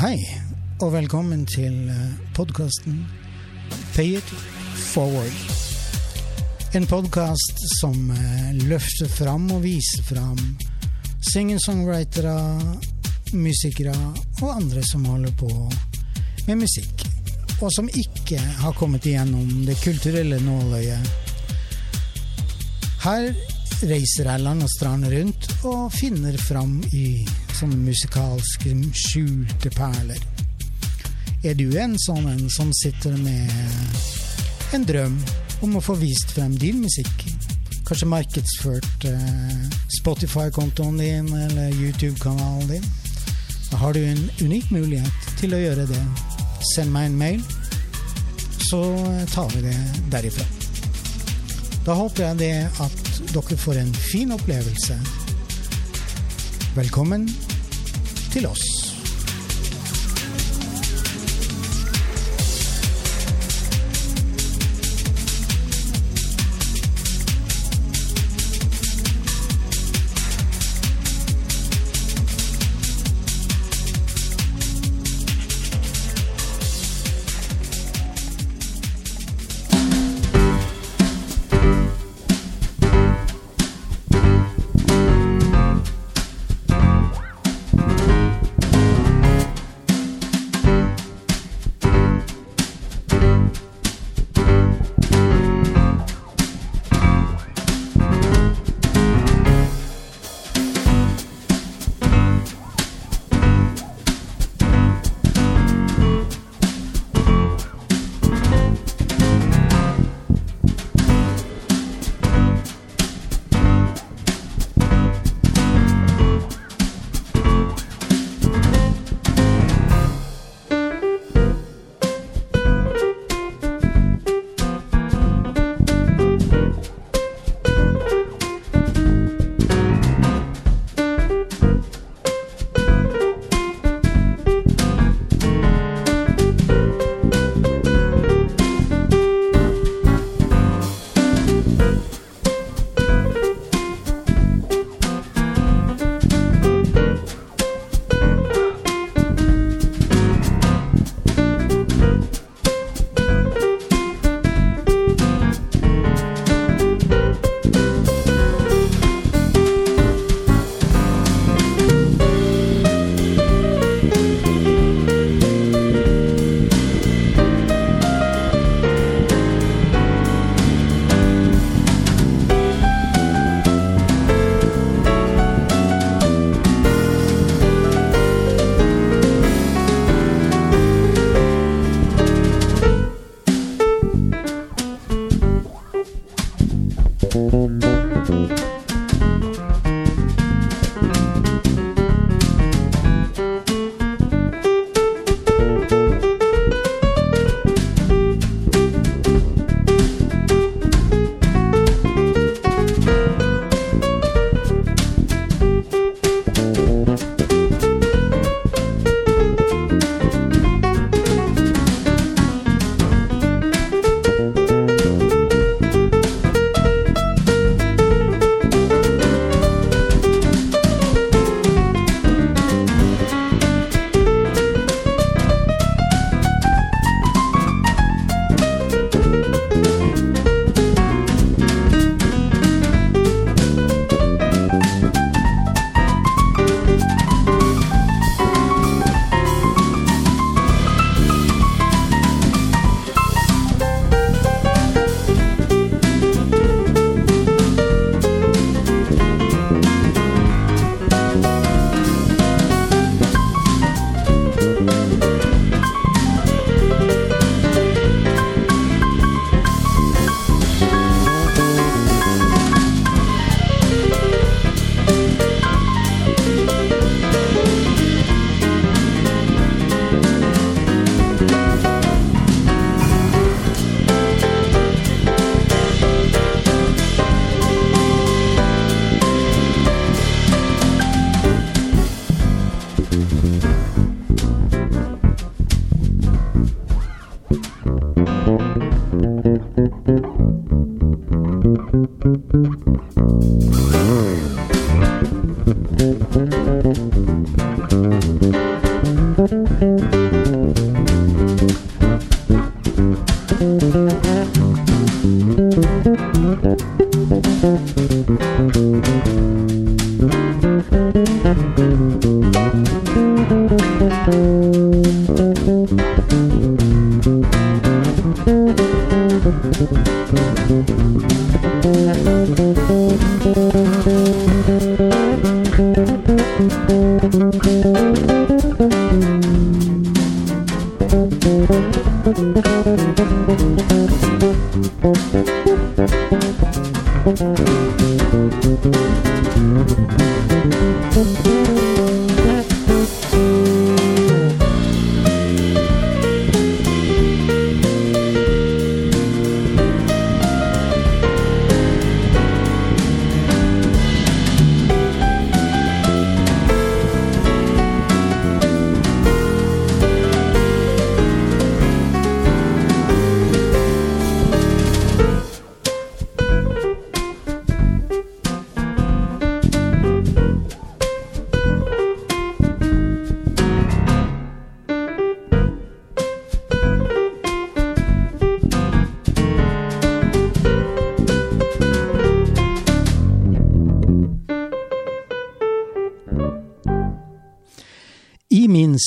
Hei, og velkommen til podkasten Pay it forward. En podkast som eh, løfter fram og viser fram singer-songwritere, musikere og andre som holder på med musikk, og som ikke har kommet igjennom det kulturelle nåløyet. Her reiser jeg land og strand rundt og finner fram i sånne musikalske skjulte perler. Er du en sånn en som sitter med en drøm om å få vist frem din musikk? Kanskje markedsført eh, Spotify-kontoen din eller YouTube-kanalen din? Da har du en unik mulighet til å gjøre det. Send meg en mail, så tar vi det derifra. Da håper jeg det at dere får en fin opplevelse. Velkommen til oss.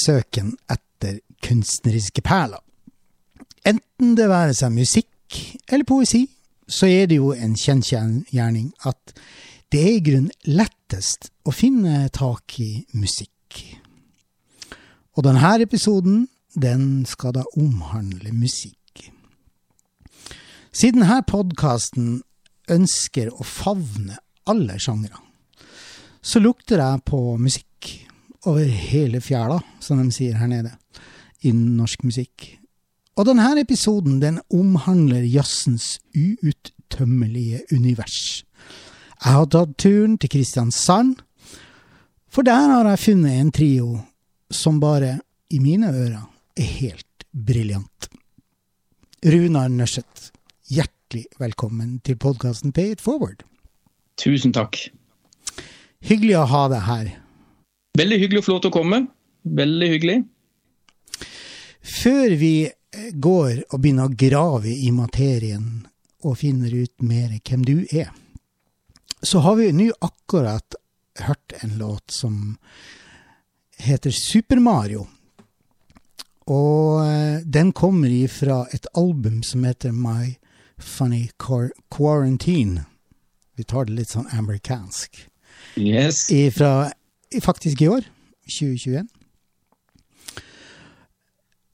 Søken etter kunstneriske perler. Enten det være seg musikk eller poesi, så er det jo en kjensgjerning at det er i grunn lettest å finne tak i musikk. Og denne episoden, den skal da omhandle musikk. Siden denne podkasten ønsker å favne alle sjangre, så lukter jeg på musikk over hele fjæla, som de sier her nede, innen norsk musikk. Og denne episoden den omhandler jazzens uuttømmelige univers. Jeg har tatt turen til Kristiansand, for der har jeg funnet en trio som bare, i mine ører, er helt briljant. Runar Nørseth, hjertelig velkommen til podkasten Pay it forward. Tusen takk. Hyggelig å ha deg her. Veldig hyggelig å få lov til å komme. Veldig hyggelig. Før vi går og begynner å grave i materien og finner ut mer hvem du er, så har vi nå akkurat hørt en låt som heter Super Mario. Og den kommer ifra et album som heter My Funny Quarantine. Vi tar det litt sånn amerikansk. Yes. Ifra faktisk i år, 2021.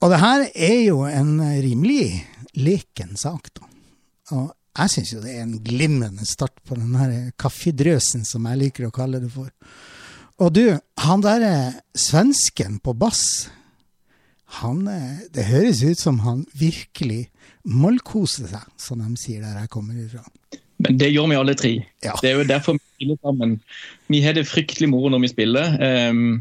Og det her er jo en rimelig leken sak, da. Og jeg syns jo det er en glimrende start på den her kaffedrøsen, som jeg liker å kalle det for. Og du, han derre svensken på bass, han Det høres ut som han virkelig mollkoser seg, som de sier der jeg kommer ifra. Men det gjør vi alle tre. Ja. Det er jo derfor vi spiller sammen. Vi har det fryktelig moro når vi spiller. Um,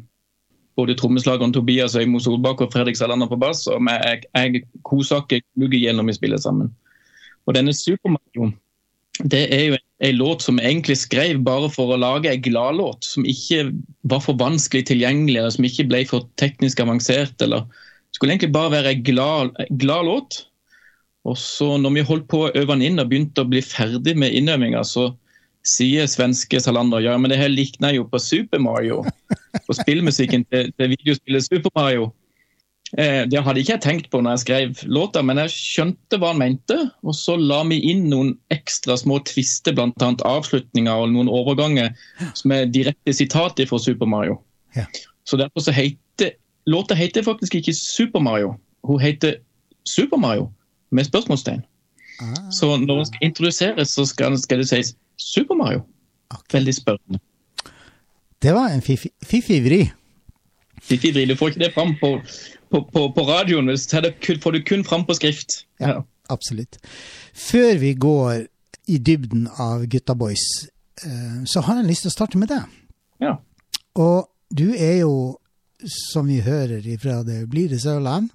både trommeslageren Tobias Øymo Solbakk og Fredrik Salander på bass. Og jeg, jeg koser igjen når vi spiller sammen. Og denne Super Mario det er jo en låt som jeg egentlig skrev bare for å lage en gladlåt. Som ikke var for vanskelig tilgjengelig, eller som ikke ble for teknisk avansert. eller Skulle egentlig bare være en glad, glad låt. Og så når vi holdt på å øve den inn og begynte å bli ferdig med innøvinga, så sier svenske Salander ja, men det her likner jo på Super Mario. På spillmusikken til, til videospillet Super Mario. Eh, det hadde ikke jeg tenkt på når jeg skrev låta, men jeg skjønte hva han mente. Og så la vi inn noen ekstra små tvister, bl.a. avslutninger og noen overganger som er direkte sitat fra Super Mario. Ja. Så derfor så heter Låta heter faktisk ikke Super Mario, hun heter Super Mario med spørsmålstegn. Ah, Så når den skal introduseres, så skal, skal det sies Super Mario. Okay. Veldig spørrende. Det var en fiffig vri. Fiffig vri. Du får ikke det fram på, på, på, på radioen, hvis så det får du kun fram på skrift. Ja. Absolutt. Før vi går i dybden av Gutta Boys, eh, så har jeg lyst til å starte med deg. Ja. Og du er jo, som vi hører ifra det blir det Sørland,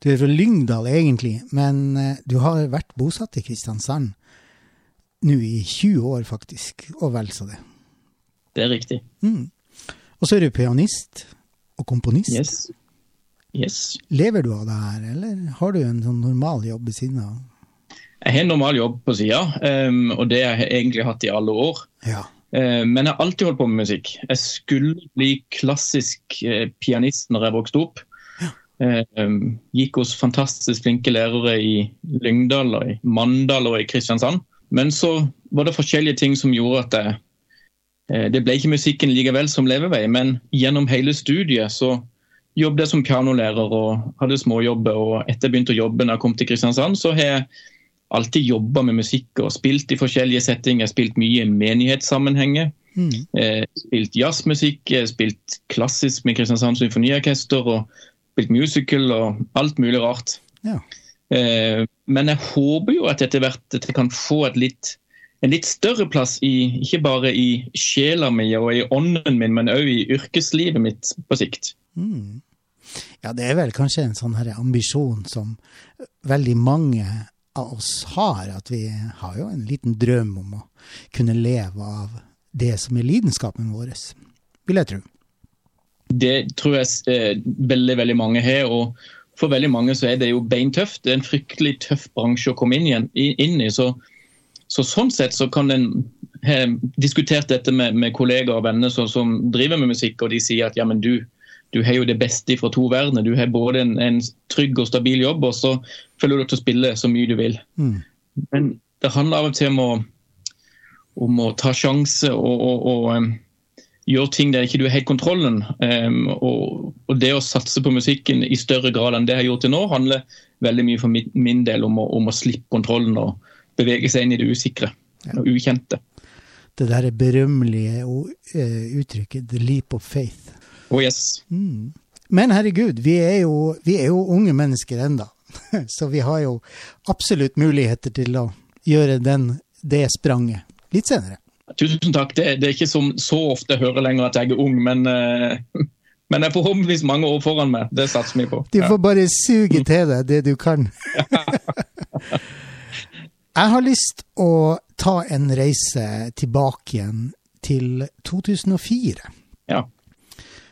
du er fra Lyngdal egentlig, men eh, du har vært bosatt i Kristiansand nå i 20 år faktisk, og vel så det. Det er riktig. Mm. Og så er du pianist og komponist. Yes. Yes. Lever du av det her, eller har du en sånn normal jobb ved siden av? Jeg har en normal jobb på sida, um, og det har jeg egentlig hatt i alle år. Ja. Uh, men jeg har alltid holdt på med musikk. Jeg skulle bli klassisk uh, pianist når jeg vokste opp. Um, gikk hos fantastisk flinke lærere i Lyngdal, og i Mandal og i Kristiansand. Men så var det forskjellige ting som gjorde at det, Det ble ikke musikken likevel som levevei, men gjennom hele studiet så jobbet jeg som pianolærer og hadde småjobber. Og etter jeg begynte å jobbe når jeg kom til Kristiansand, så har jeg alltid jobba med musikk og spilt i forskjellige settinger. Spilt mye i menighetssammenhenger. Mm. Eh, spilt jazzmusikk, spilt klassisk med Kristiansand Symfoniorkester og spilt musical og alt mulig rart. Ja. Eh, men jeg håper jo at etter hvert at jeg kan få litt, en litt større plass i ikke bare i sjela mi og i ånden min, men òg i yrkeslivet mitt på sikt. Mm. Ja, det er vel kanskje en sånn her ambisjon som veldig mange av oss har. At vi har jo en liten drøm om å kunne leve av det som er lidenskapen vår, vil jeg tro. Det tror jeg eh, veldig, veldig mange har. og for veldig mange så er det jo beintøft. Det er en fryktelig tøff bransje å komme inn, inn i. Så, så, sånn sett så kan en ha diskutert dette med, med kollegaer og venner som, som, driver med musikk, og de sier at ja, men du, du har jo det beste fra to verdener. Du har både en, en, trygg og stabil jobb, og så føler du til å spille så mye du vil. Mm. Men det handler av og til om å, om å ta sjanse og, og, og gjøre ting der ikke du har helt kontrollen. Um, og, det å satse på musikken i større grad enn det jeg har gjort til nå, handler veldig mye for min, del om å, om å, slippe kontrollen og bevege seg inn i det usikre og ukjente. Det der berømmelige uh, uttrykket 'the leap of faith'. Oh yes. Mm. Men herregud, vi er jo, vi er jo unge mennesker enda. Så vi har jo absolutt muligheter til å gjøre den, det spranget litt senere. Tusen takk. Det, det er ikke som, så ofte jeg hører lenger at jeg er ung, men, uh, men jeg er forhåpentligvis mange år foran meg. Det satser vi på. Du får bare suge til deg det du kan. jeg har lyst å ta en reise tilbake igjen til 2004. Ja.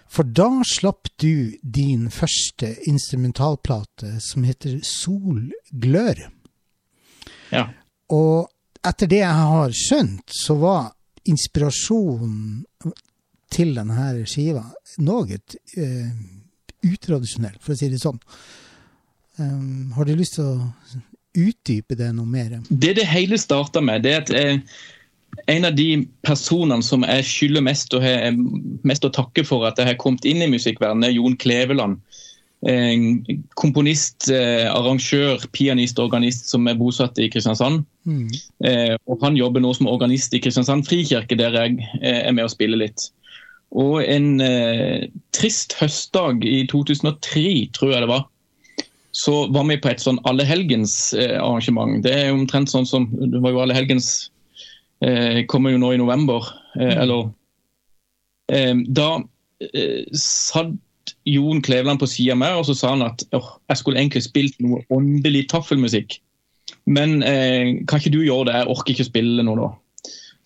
For da slapp du din første instrumentalplate som heter Solglør. Ja. Og etter det jeg har skjønt, så var inspirasjonen til denne skiva noe uh, utradisjonell, for å si det sånn. Um, har du lyst til å utdype det noe mer? Det det hele starta med, det er at jeg en av de personene som jeg skylder mest, mest, å takke for at jeg har kommet inn i musikkverdenen, er Jon Kleveland. Komponist, eh, arrangør, pianist og organist som er bosatt i Kristiansand. Mm. Eh, og Han jobber nå som organist i Kristiansand frikirke, der jeg eh, er med å spille litt. Og en trist høstdag i 2003, tror jeg det var, så var vi på et sånn allehelgens arrangement. Det er omtrent sånn som Det var jo allehelgens eh, kommer jo nå i november. Mm. Eller Da satt Jon Kleveland på sida av meg og så sa han at jeg skulle egentlig spilt noe åndelig taffelmusikk. Men eh, kan ikke du gjøre det? Jeg orker ikke spille noe nå.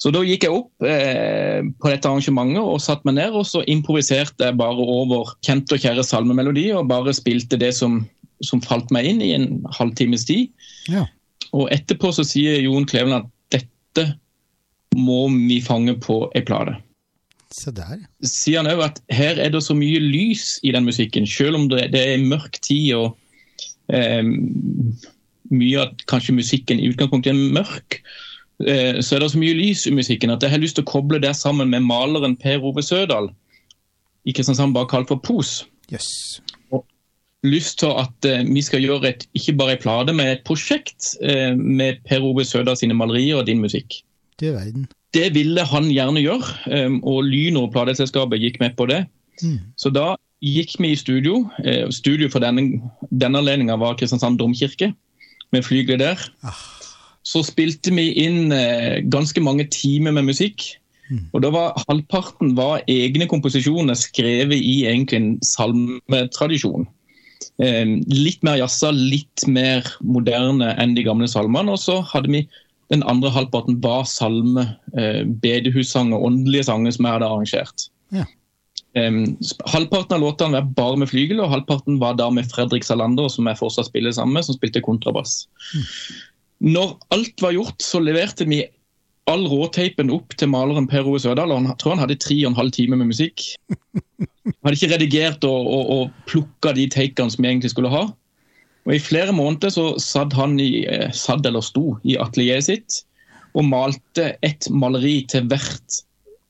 Så da gikk jeg opp eh, på dette arrangementet og satte meg ned. Og så improviserte jeg bare over kjente og kjære salmemelodi og bare spilte det som, som falt meg inn i en halvtimes tid. Ja. Og etterpå så sier Jon Kleveland at dette må vi fange på ei plate. Se der. Sier han òg at her er det så mye lys i den musikken, selv om det, det er mørk tid og eh, mye av kanskje musikken i utgangspunktet er mørk, eh, så er det så mye lys i musikken at jeg har lyst til å koble det sammen med maleren Per Ove Sødal i Kristiansand, bare kalt for Pos. Yes. Og lyst til at eh, vi skal gjøre et, ikke bare en plate, men et prosjekt eh, med Per Ove Sødal sine malerier og din musikk. Du verden. Det ville han gjerne gjøre, um, og Lyno plateselskapet gikk med på det. Mm. Så da gikk vi i studio. Eh, studio for denne, denne anledninga var Kristiansand domkirke, med flygelet der. Ah. Så spilte vi inn eh, ganske mange timer med musikk. Mm. Og da var Halvparten var egne komposisjoner skrevet i egentlig en salmetradisjon. Eh, litt mer jazza, litt mer moderne enn de gamle salmene. Og så hadde vi den andre halvparten var salme, eh, bedehussanger, åndelige sanger som jeg hadde arrangert. Ja. Um, halvparten av låtene var bare med flygel, og halvparten var da med Fredrik Salander, som jeg fortsatt spiller sammen med, som spilte kontrabass. Mm. Når alt var gjort, så leverte vi all råteipen opp til maleren Per Ove Sørdal. og Han tror han hadde tre og en halv time med musikk. Han hadde ikke redigert og, og, og plukka de takene som vi egentlig skulle ha. Og I flere måneder så satt han i, eh, satt eller sto i atelieret sitt og malte et maleri til hvert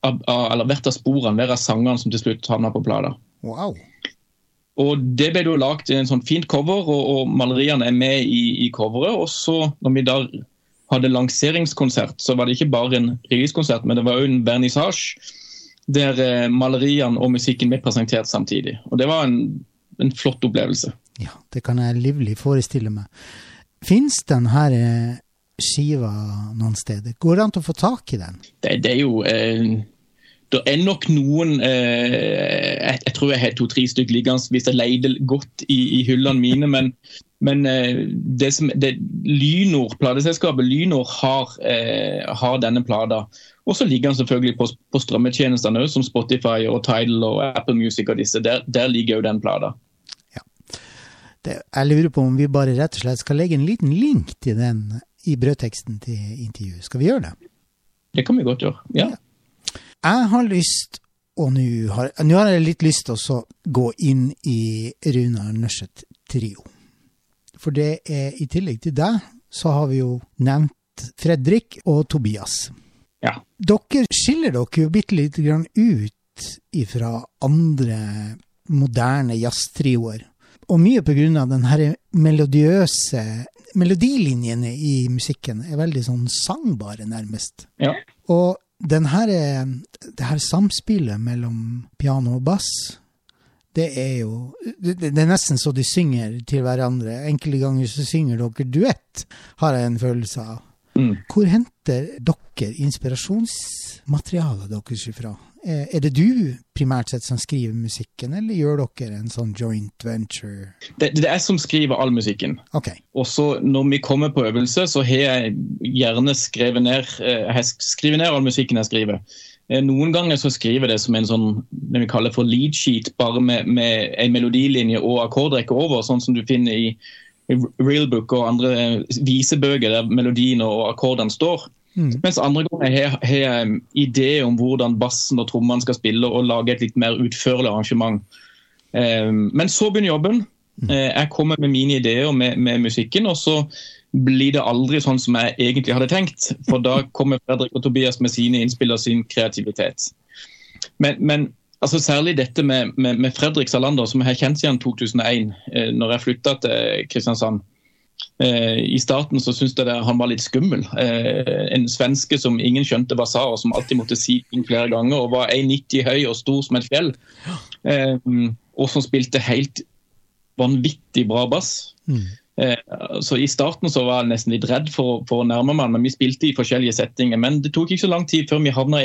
av, eller hvert av sporene, hver av sangene som til slutt havna på plata. Wow. Og Det ble jo lagd en sånn fint cover, og, og maleriene er med i, i, coveret. Og så, når vi da hadde lanseringskonsert, så var det ikke bare en releasekonsert, men det var òg en vernissasje der eh, maleriene og musikken ble presentert samtidig. Og Det var en, en, flott opplevelse. Ja, det kan jeg livlig forestille meg. Fins denne eh, skiva noen steder? Går det an å få tak i den? Det, det er jo eh, det er nok noen eh, jeg, jeg, tror jeg har to-tre stykker liggende hvis jeg leide godt i, i hyllene mine. Men, men eh, det som, det, Lynor, plateselskapet Lynor har, eh, har denne plata. Og så ligger den selvfølgelig på, på strømmetjenestene som Spotify og Tidal og Apple Music og disse. Der, der ligger jo den plata. Det, jeg lurer på om vi bare rett og slett skal legge en liten link til den i brødteksten til intervjuet. Skal vi gjøre det? Det kan vi godt gjøre, ja. ja. Jeg har lyst, og nå har, har, jeg litt lyst til å gå inn i Runar Nørseth trio. For det er i tillegg til deg, så har vi jo nevnt Fredrik og Tobias. Ja. Dere skiller dere jo bitte lite grann ut ifra andre moderne jazztrioer. Og mye på grunn av den her melodiøse Melodilinjene i musikken er veldig sånn sangbare, nærmest. Ja. Og den her, det her samspillet mellom piano og bass, det er jo det, det, er nesten så de synger til hverandre. Enkelte ganger så synger dere duett, har jeg en følelse av. Mm. Hvor henter dere inspirasjonsmaterialet deres ifra? Eh, er det du primært sett som skriver musikken, eller gjør dere en sånn joint venture? Det, det er jeg som skriver all musikken. Okay. Og så når vi kommer på øvelse, så har jeg gjerne skrevet ned, eh, jeg skriver ned all musikken jeg skriver. Eh, noen ganger så skriver jeg det som en sånn det vi kaller for lead sheet, bare med, med en melodilinje og akkordrekke over, sånn som du finner i, Real Realbook og andre visebøker der melodien og akkordene står. Mm. Mens andre ganger har jeg idé om hvordan bassen og trommene skal spille, og lage et litt mer utførlig arrangement. Um, men så begynner jobben. Mm. Uh, jeg kommer med mine ideer med, med, musikken, og så blir det aldri sånn som jeg egentlig hadde tenkt. For da kommer Fredrik og Tobias med sine innspill og sin kreativitet. Men, men altså særlig dette med, med, med, Fredrik Salander, som jeg har kjent siden 2001, eh, når jeg flytta til Kristiansand. Eh, I starten så syntes jeg han var litt skummel. Eh, en svenske som ingen skjønte hva sa, og som alltid måtte si ting flere ganger. og Var 1,90 høy og stor som et fjell. Eh, og som spilte helt vanvittig bra bass. Mm. Så I starten så var jeg nesten litt redd for, for å nærme meg, men vi spilte i forskjellige settinger. Men det tok ikke så lang tid før vi havna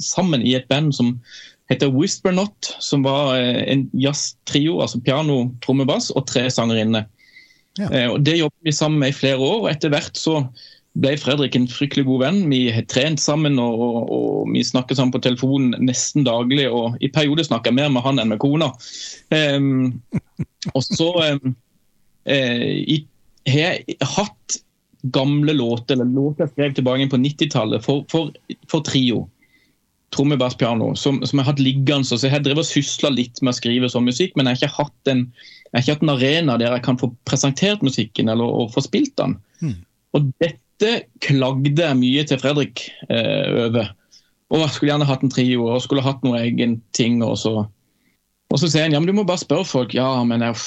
sammen i et band som heter Whisper Not, som var en jazztrio, altså piano, trommebass og tre sangerinner. Ja. Eh, Det jobbet vi sammen med i flere år. og Etter hvert så ble Fredrik en fryktelig god venn. Vi har trent sammen og, og, og vi snakker sammen på telefonen nesten daglig. og I perioder snakker jeg mer med han enn med kona. Um, og så um, uh, har jeg hatt gamle låter, eller låter jeg skrev tilbake på 90-tallet for, for, for, trio. Tromme, bass, piano. Som, som jeg har hatt liggende. Så jeg har drevet og sysla litt med å skrive sånn musikk, men jeg har ikke hatt en jeg har ikke hatt en arena der jeg kan få presentert musikken eller få spilt den. Mm. Og dette klagde jeg mye til Fredrik eh, over. Og jeg skulle gjerne hatt en trio og skulle hatt noe egen ting. Og så, og så sier han ja, men du må bare spørre folk. Ja, men jeg,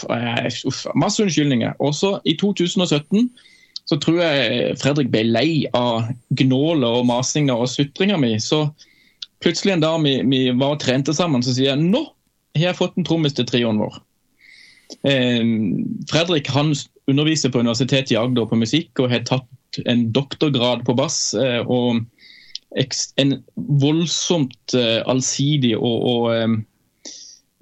uff, Masse unnskyldninger. Og så i 2017 så tror jeg Fredrik ble lei av gnålet og masinga og sutringa mi. Så plutselig en dag vi, vi var og trente sammen, så sier jeg nå har jeg fått en trommis til trioen vår. Eh, Fredrik han underviser på Universitetet i Agder på musikk og har tatt en doktorgrad på bass. Eh, og en voldsomt eh, allsidig og, og,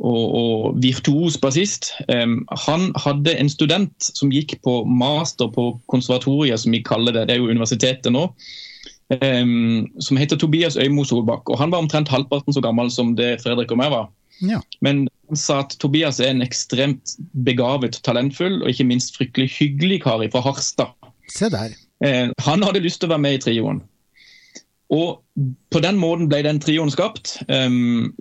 og, og virtuos bassist. Han hadde en student som gikk på master på konservatoriet, som vi kaller det, det er jo universitetet nå. som heter Tobias Øymo Solbakk. og Han var omtrent halvparten så gammel som det Fredrik og meg var. Ja. Men han sa at Tobias er en ekstremt begavet, talentfull og ikke minst fryktelig hyggelig kar fra Harstad. Se der. Eh, han hadde lyst til å være med i trioen. Og på den måten ble den trioen skapt. Um,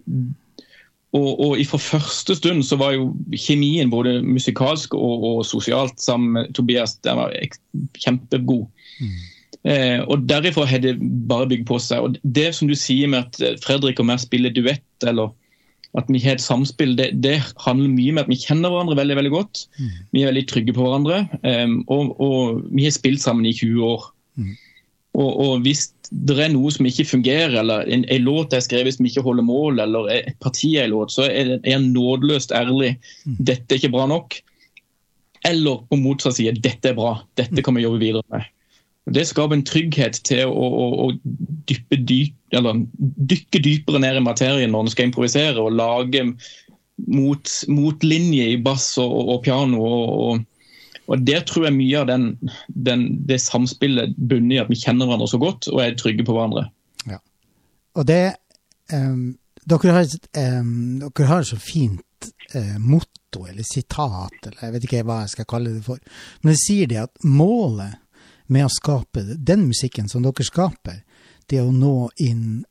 og, og fra første stund så var jo kjemien både musikalsk og, og sosialt sammen med Tobias den var kjempegod. Mm. Eh, og Derifra har det bare bygd på seg. og Det som du sier med at Fredrik og meg spiller duett, eller at vi har et samspill, det, det, handler mye med at vi kjenner hverandre veldig veldig godt. Mm. Vi er veldig trygge på hverandre. Um, og, og, vi har spilt sammen i 20 år. Mm. Og, og, hvis det er noe som ikke fungerer, eller en, en låt jeg skrevet som ikke holder mål, eller et parti er en låt, så er jeg nådeløst ærlig. Mm. Dette er ikke bra nok. Eller på motsatt side, dette er bra. Dette mm. kan vi jobbe videre med. Det skaper en trygghet til å, å, å dyppe, dyp, dykke dypere ned i materien når en skal improvisere og lage mot, motlinje i bass og, og, piano. og og Der tror jeg mye av den, den, det samspillet bunner i at vi kjenner hverandre så godt og er trygge på hverandre. Ja. Og det um, dere, har, um, dere har så fint uh, motto eller sitat, eller jeg vet ikke hva jeg skal kalle det for. Men det sier det at målet med å skape den musikken som dere skaper, det å nå inn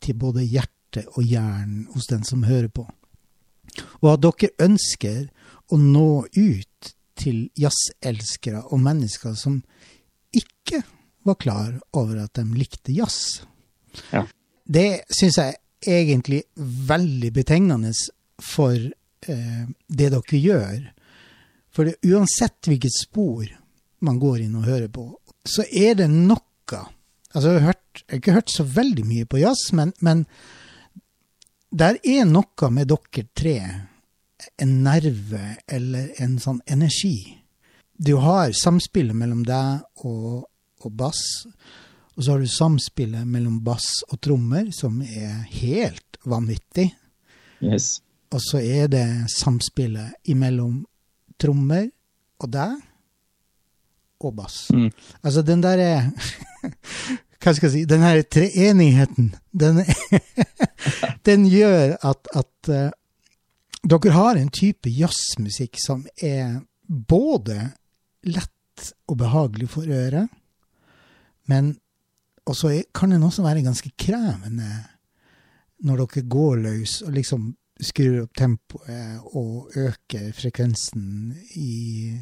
til både hjerte og hjernen hos den som hører på. Og at dere ønsker å nå ut til jazzelskere og mennesker som ikke var klar over at de likte jazz. Ja. Det syns jeg er egentlig veldig betegnende for eh, det dere gjør. For det, uansett hvilket spor man går inn og hører på, så er det noe Altså, jeg har, hørt, jeg har ikke hørt så veldig mye på jazz, men, men der er noe med dere tre en nerve eller en sånn energi. Du har samspillet mellom deg og, og bass, og så har du samspillet mellom bass og trommer, som er helt vanvittig. Yes. Og så er det samspillet imellom trommer og deg og bass. Mm. Altså den derre Hva skal jeg si Den her treenigheten, den, den gjør at, at uh, dere har en type jazzmusikk som er både lett og behagelig for øret, men også kan den også være ganske krevende når dere går løs og liksom skrur opp tempoet og øker frekvensen i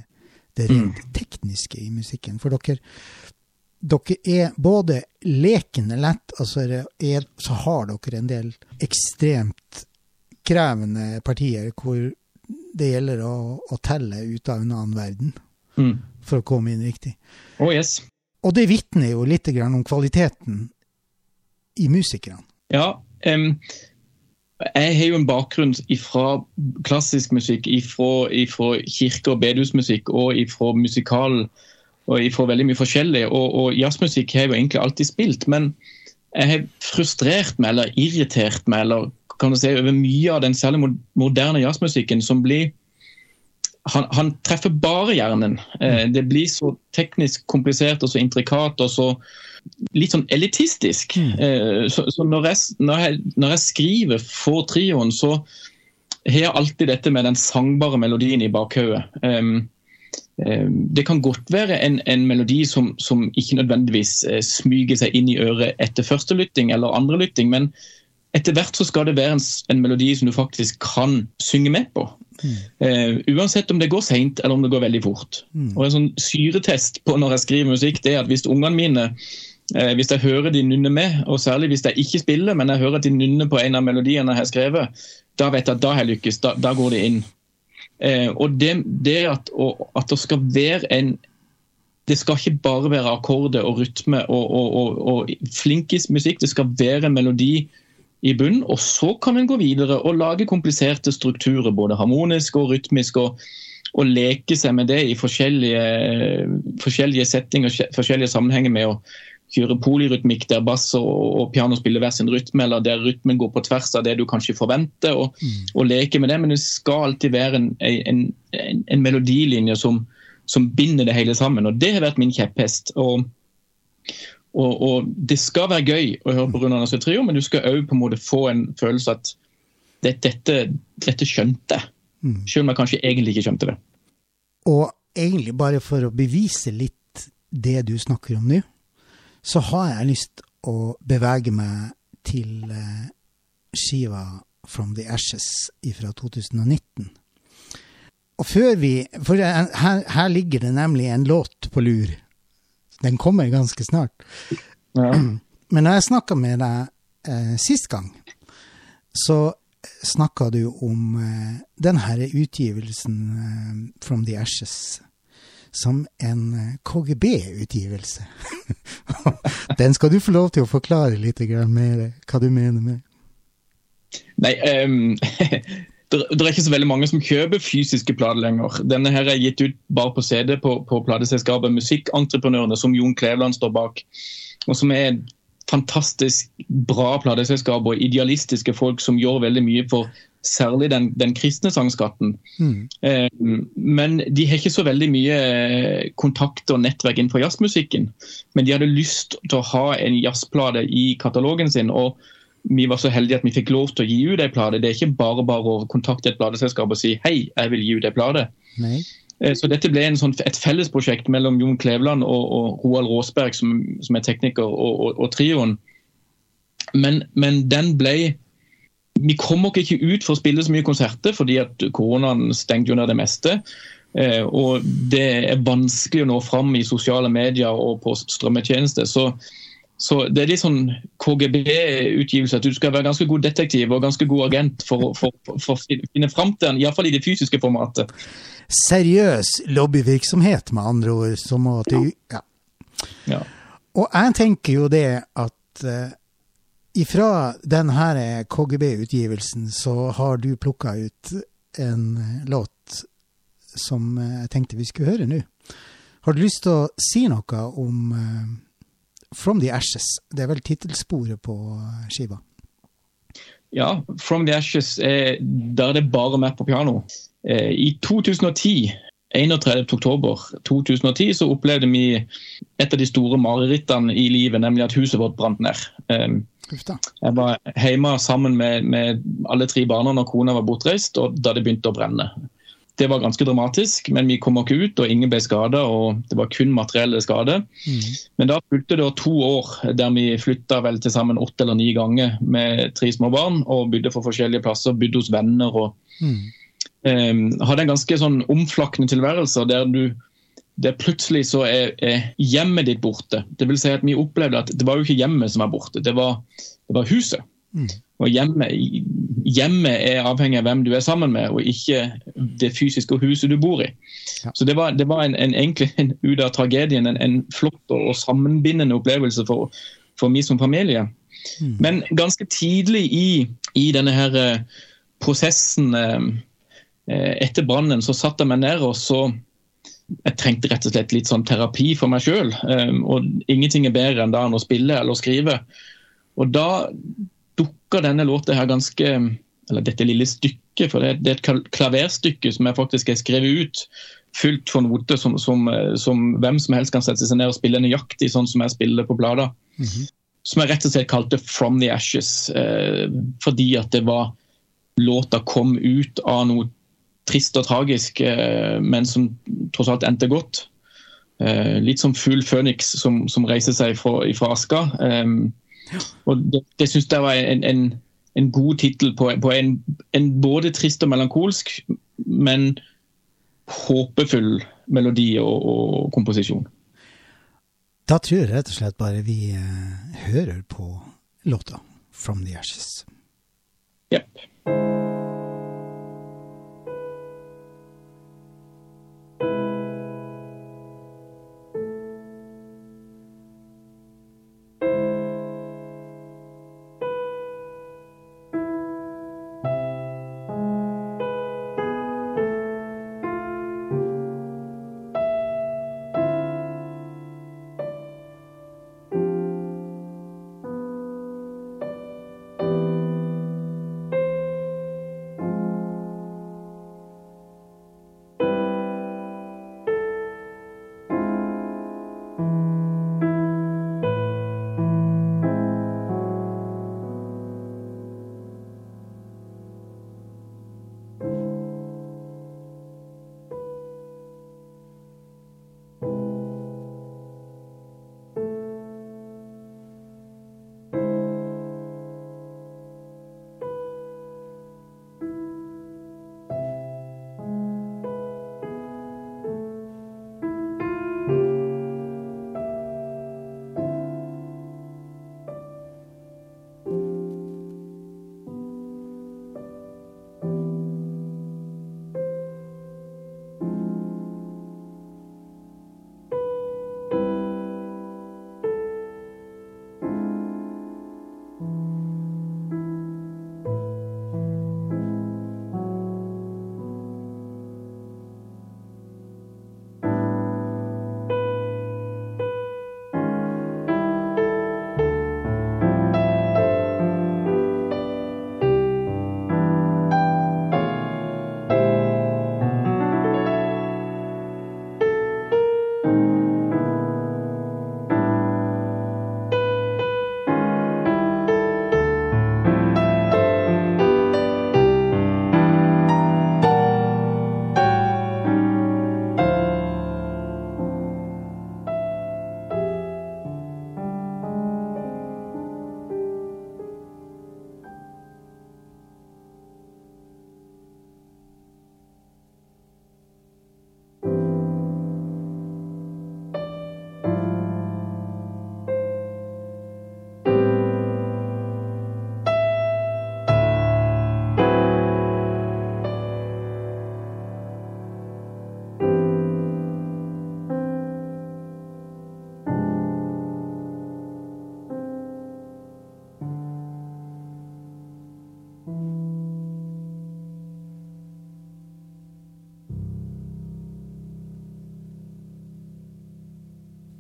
det rent mm. tekniske i musikken. For dere, dere er både lekende lett, og så, er, så har dere en del ekstremt krevende partier hvor det gjelder å, å telle ut av en annen verden mm. for å komme inn riktig. Oh, yes. Og det vitner jo litt om kvaliteten i musikerne. Ja, um, jeg har jo en bakgrunn fra klassisk musikk, fra kirke- og bedehusmusikk og fra musikal og fra veldig mye forskjellig. Og, og jazzmusikk har jeg jo egentlig alltid spilt, men jeg har frustrert meg eller irritert meg eller kan du si, over mye av den særlig moderne jazzmusikken som blir han, han, treffer bare hjernen. Eh, mm. det blir så teknisk komplisert og så intrikat og så litt sånn elitistisk. Mm. Eh, så, så når, jeg, når, jeg, når, jeg, skriver for trioen, så har jeg alltid dette med den sangbare melodien i bakhodet. Um, um, det kan godt være en, en melodi som, som, ikke nødvendigvis uh, smyger seg inn i øret etter første lytting eller andre lytting, men etter hvert så skal det være en, en, melodi som du faktisk kan synge med på. Mm. Uh, uansett om det går seint eller om det går veldig fort. Mm. Og En sånn syretest på når jeg skriver musikk, det er at hvis ungene mine hvis jeg hører de nynner med, og særlig hvis jeg ikke spiller, men jeg hører at de nynner på en av melodiene jeg har skrevet, da vet jeg at da har jeg lykkes. Da, da går det inn. Eh, og det, det at, og, at, det skal være en det skal ikke bare være akkorder og rytme og, og, og, flinkis musikk. Det skal være en melodi i bunn, og så kan en gå videre og lage kompliserte strukturer, både harmonisk og rytmisk, og, å leke seg med det i forskjellige, forskjellige settinger, forskjellige sammenhenger med å kjøre polyrytmikk der bass og, og piano spiller hver sin rytme, eller der rytmen går på tvers av det du kanskje forventer, og, mm. og leke med det. Men det skal alltid være en, en, en, en melodilinje som, som, binder det hele sammen. og Det har vært min kjepphest. og og, Det skal være gøy å høre på Rune Andersen Trio, men du skal òg få en følelse at dette, dette skjønte jeg. Mm. Selv om jeg kanskje egentlig ikke skjønte det. Og egentlig bare for å bevise litt det du snakker om nå, så har jeg lyst å bevege meg til uh, skiva From the Ashes fra 2019. Og før vi For her, her, ligger det nemlig en låt på lur. Den kommer ganske snart. Ja. Men når jeg snakka med deg eh, sist gang, så snakka du om eh, denne utgivelsen, eh, From the Ashes, som en eh, KGB-utgivelse. Den skal du få lov til å forklare litt mer hva du mener med. Nei, um, det, er ikke så veldig mange som kjøper fysiske plater lenger. Denne her er gitt ut bare på CD på, på plateselskapet Musikkentreprenørene, som Jon Kleveland står bak. Og som er fantastisk bra plateselskap og idealistiske folk som gjør veldig mye for særlig den, den kristne sangskatten. Mm. Eh, men de har ikke så veldig mye eh, kontakt og nettverk innenfor jazzmusikken. Men de hadde lyst til å ha en jazzplate i katalogen sin. og vi var så heldige at vi fikk lov til å gi ut ei plate. Det er ikke bare bare å kontakte et plateselskap og si hei, jeg vil gi ut ei plate. Eh, så dette ble sånn, et fellesprosjekt mellom Jon Kleveland og, og Roald Råsberg, som, som, er tekniker, og, og, og trioen. Men, men, den ble Vi kom nok ikke ut for å spille så mye konserter, fordi at koronaen stengte under det meste. Eh, og det er vanskelig å nå fram i sosiale medier og på strømmetjenester. Så, så det er litt sånn KGB-utgivelse at du skal være ganske god detektiv og ganske god agent for, for, for, å finne fram til den, iallfall i det fysiske formatet seriøs lobbyvirksomhet, med andre ord. Som at du, ja. ja. Og jeg tenker jo det at uh, ifra denne KGB-utgivelsen så har du plukka ut en låt som jeg tenkte vi skulle høre nå. Har du lyst til å si noe om uh, From the Ashes? Det er vel tittelsporet på skiva? Ja, From the Ashes, er, der er det bare meg på piano. Eh, I 2010 31.10.2010 så opplevde vi et av de store marerittene i livet, nemlig at huset vårt brant ned. Jeg var hjemme sammen med, med alle tre barna når kona var bortreist, og da det begynte å brenne. Det var ganske dramatisk, men vi kom ikke ut, og ingen ble skada. Det var kun materielle skader. Mm. Men da fulgte det to år der vi flytta vel til sammen åtte eller ni ganger med tre små barn, og bodde for forskjellige plasser, bodde hos venner. og mm um, hadde en ganske sånn omflakkende tilværelse der du der plutselig så er, er, hjemmet ditt borte. Det vil si at Vi opplevde at det var jo ikke hjemmet som var borte, det var, det var huset. Mm. Og hjemmet, hjemmet, er avhengig av hvem du er sammen med, og ikke det fysiske huset du bor i. Ja. Så Det var, det var en, en, egentlig en, ut av tragedien en, en flott og, sammenbindende opplevelse for, for meg som familie. Mm. Men ganske tidlig i, i denne her eh, prosessen eh, Eh, etter brannen så satte jeg meg ned og så Jeg trengte rett og slett litt sånn terapi for meg sjøl. Um, og ingenting er bedre enn da enn å spille eller skrive. Og da dukker denne låta her ganske Eller dette lille stykket, for det, er et klaverstykke som jeg faktisk har skrevet ut. Fullt for noter som, som, som, hvem som helst kan sette seg ned og spille nøyaktig sånn som jeg spiller på plata. Mm -hmm. Som jeg rett og slett kalte 'From the Ashes', eh, fordi at det var låta kom ut av noe trist og tragisk, eh, men som tross alt endte godt. Eh, litt som fugl Føniks som, som, reiser seg fra, fra aska. og Det, det syns jeg var en, en, en god tittel på, på en, en, både trist og melankolsk, men håpefull melodi og, og komposisjon. Da tror jeg rett og slett bare vi uh, hører på låta 'From the Ashes'. Yep.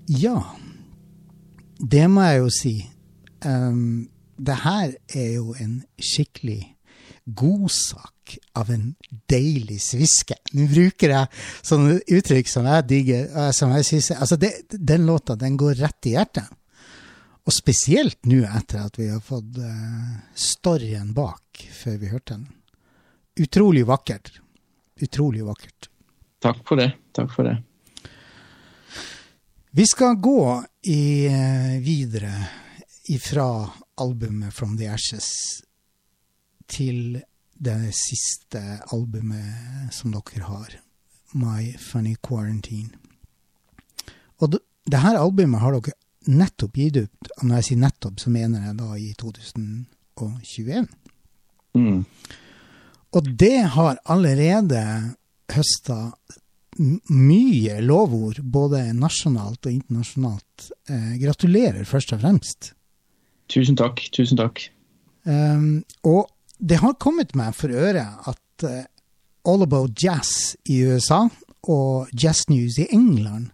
Ja, det må jeg jo si. Um, det her er jo en skikkelig godsak av en deilig sviske. Nå bruker jeg sånne uttrykk som jeg digger. Som jeg synes, altså det, den låta den går rett i hjertet. Og spesielt nå etter at vi har fått uh, storyen bak før vi hørte den. Utrolig vakkert. Utrolig vakkert. Takk for det. Takk for det. Vi skal gå i, uh, videre ifra albumet From the Ashes til det siste albumet som dere har, My Funny Quarantine. Og det, det her albumet har dere nettopp gitt ut. Og når jeg sier nettopp, så mener jeg da i 2021. Mm. Og det har allerede høsta mye lovord, både nasjonalt og internasjonalt. Eh, gratulerer, først og fremst. Tusen takk. Tusen takk. Um, og det har kommet meg for øre at uh, All About Jazz i USA og Jazz News i England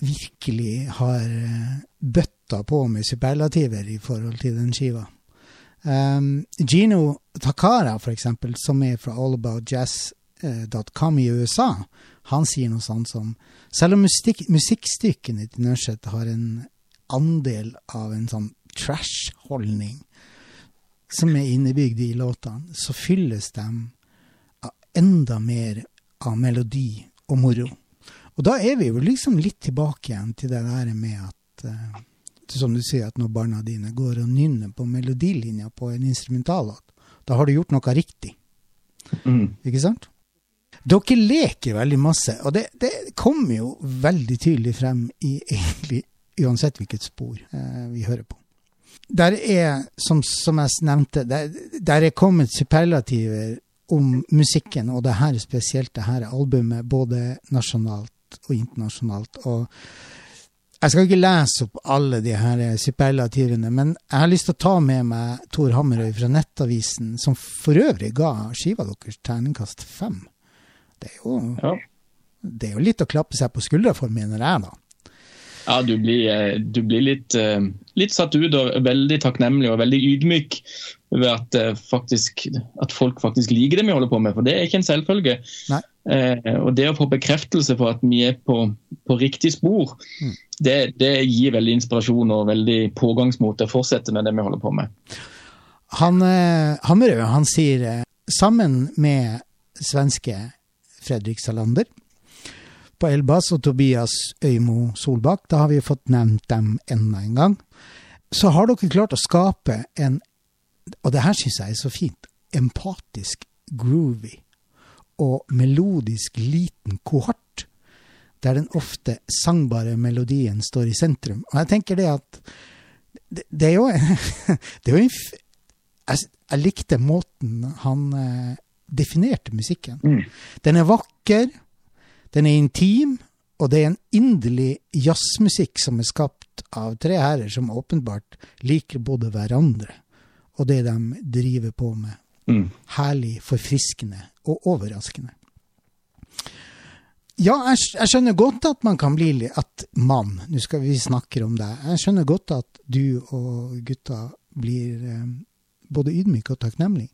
virkelig har uh, bøtta på med superlativer i forhold til den skiva. Um, Gino Takara, for eksempel, som er fra allaboutjazz.com i USA, han sier noe sånt som selv om musikk, musikkstykkene til Nørseth har en andel av en sånn trash-holdning som er innebygd i låtene, så fylles de av enda mer av melodi og moro. Og da er vi jo liksom litt tilbake igjen til det der med at uh, Som du sier, at når barna dine går og nynner på melodilinja på en instrumentallåt, da har du gjort noe riktig. Mm. Ikke sant? Dere leker veldig masse, og det, det kommer jo veldig tydelig frem i egentlig uansett hvilket spor eh, vi hører på der er, som, som jeg nevnte, der, der er kommet superlativer om musikken, og det her spesielt det her albumet, både nasjonalt og internasjonalt. Og jeg skal ikke lese opp alle de her superlativene, men jeg har lyst til å ta med meg Tor Hammerøy fra Nettavisen, som for øvrig ga skiva deres terningkast fem. Det er jo, Ja. det er jo litt å klappe seg på skuldra for, mener jeg, da. Ja, du blir, eh, du blir litt, eh, litt, satt ut og veldig takknemlig og veldig ydmyk ved at, eh, faktisk, at, folk faktisk liker det vi holder på med. For det er ikke en selvfølge. Eh, og det å få bekreftelse på at vi er på, på riktig spor, mm. det, det, gir veldig inspirasjon og veldig pågangsmot til å fortsette med det vi holder på med. Han, Hammerød han sier sammen med svenske Fredrik Salander på Elbas og Tobias Øymo Solbakk, da har vi fått nevnt dem enda en gang, så har dere klart å skape en, og det her syns jeg er så fint, empatisk, groovy og melodisk liten kohort, der den ofte sangbare melodien står i sentrum. Og jeg tenker det at det, det er jo, det er jo en, jeg, jeg, likte måten han eh, definerte musikken. Mm. Den er vakker, den er intim, og det er en inderlig jazzmusikk som er skapt av tre herrer som åpenbart liker både hverandre og det de driver på med. Mm. Herlig, forfriskende og overraskende. Ja, jeg, jeg, skjønner godt at man kan bli At mann, nå skal vi snakke om det. Jeg skjønner godt at du og gutta blir eh, både ydmyke og takknemlige.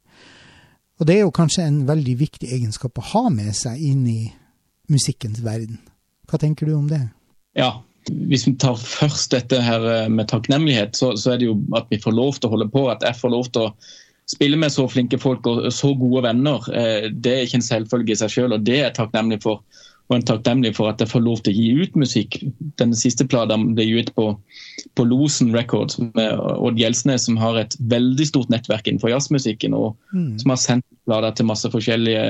Og det er jo kanskje en veldig viktig egenskap å ha med seg inn i musikkens verden. Hva tenker du om det? Ja, hvis vi tar først dette her eh, med takknemlighet, så, så, er det jo at vi får lov til å holde på. At jeg får lov til å spille med så flinke folk og så gode venner. Eh, det er ikke en selvfølge i seg selv, og det er jeg takknemlig for. Og en takknemlig for at jeg får lov til å gi ut musikk. Den siste plata ble gitt på, på Losen Records med Odd Gjelsnes, som har et veldig stort nettverk innenfor jazzmusikken, og mm. som har sendt plater til masse forskjellige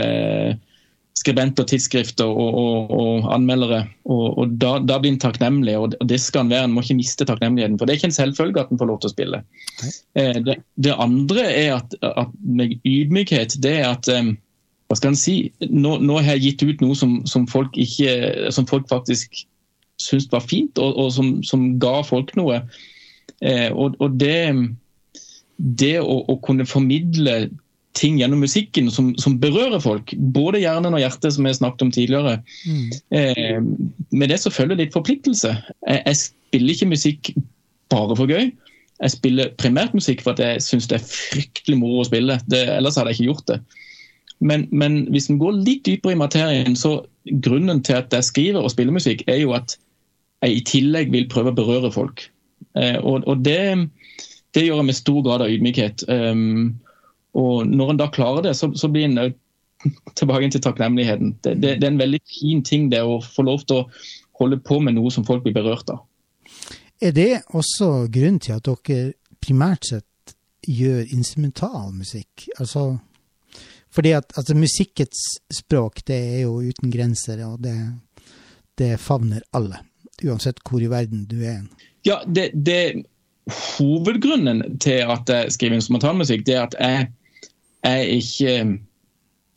skribenter, tidsskrifter og, og, og anmeldere. Og, og da, da, blir en takknemlig, og det skal en være. En må ikke miste takknemligheten. For det er ikke en selvfølge at en får lov til å spille. Okay. det, det, andre er at, at, med ydmykhet, det er at eh, Hva skal en si? Nå, nå, har jeg gitt ut noe som, som, folk, ikke, som folk faktisk syntes var fint, og, og som, som, ga folk noe. Eh, og, det, det å, å kunne formidle ting gjennom musikken som, som, berører folk. Både hjernen og hjertet, som jeg snakket om tidligere. Mm. Eh, med det så følger litt forpliktelse. Jeg, jeg, spiller ikke musikk bare for gøy. Jeg spiller primært musikk for at jeg syns det er fryktelig moro å spille. Det, ellers hadde jeg ikke gjort det. Men, men hvis en går litt dypere i materien, så grunnen til at jeg skriver og spiller musikk, er jo at jeg i tillegg vil prøve å berøre folk. Eh, og, og det, det, gjør jeg med stor grad av ydmykhet. Um, og når en da klarer det, så, så blir en tilbake til takknemligheten. Det, det, det, er en veldig fin ting det å få lov til å holde på med noe som folk blir berørt av. Er det også grunnen til at dere primært sett gjør instrumentalmusikk? Altså fordi at altså, musikkets språk det er jo uten grenser, og det, det favner alle. Uansett hvor i verden du er. Ja, det, det Hovedgrunnen til at jeg skriver instrumentalmusikk, det er at jeg, jeg er ikke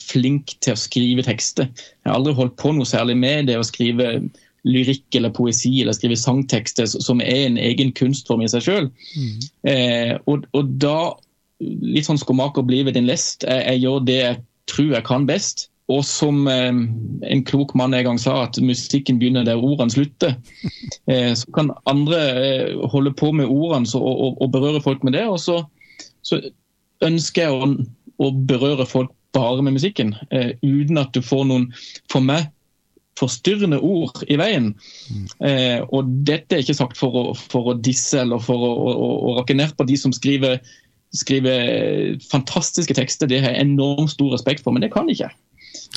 flink til å skrive tekster. Jeg har aldri holdt på noe særlig med det å skrive lyrikk eller poesi eller skrive sangtekster som er en egen kunstform i seg sjøl. Mm. Eh, og, og, da litt sånn skomaker blir ved din lest. Jeg, jeg, gjør det jeg tror jeg kan best. Og som eh, en klok mann en gang sa, at musikken begynner der ordene slutter. Eh, så kan andre eh, holde på med ordene og, og, og, berøre folk med det. Og så, så ønsker jeg å, å, berøre folk bare med musikken, eh, uten at du får noen, for meg, forstyrrende ord i veien. Mm. Eh, og dette er ikke sagt for å, for å disse eller for å, å, å rakke ned på de som skriver skriver fantastiske tekster. Det har jeg enormt stor respekt for, men det kan jeg ikke.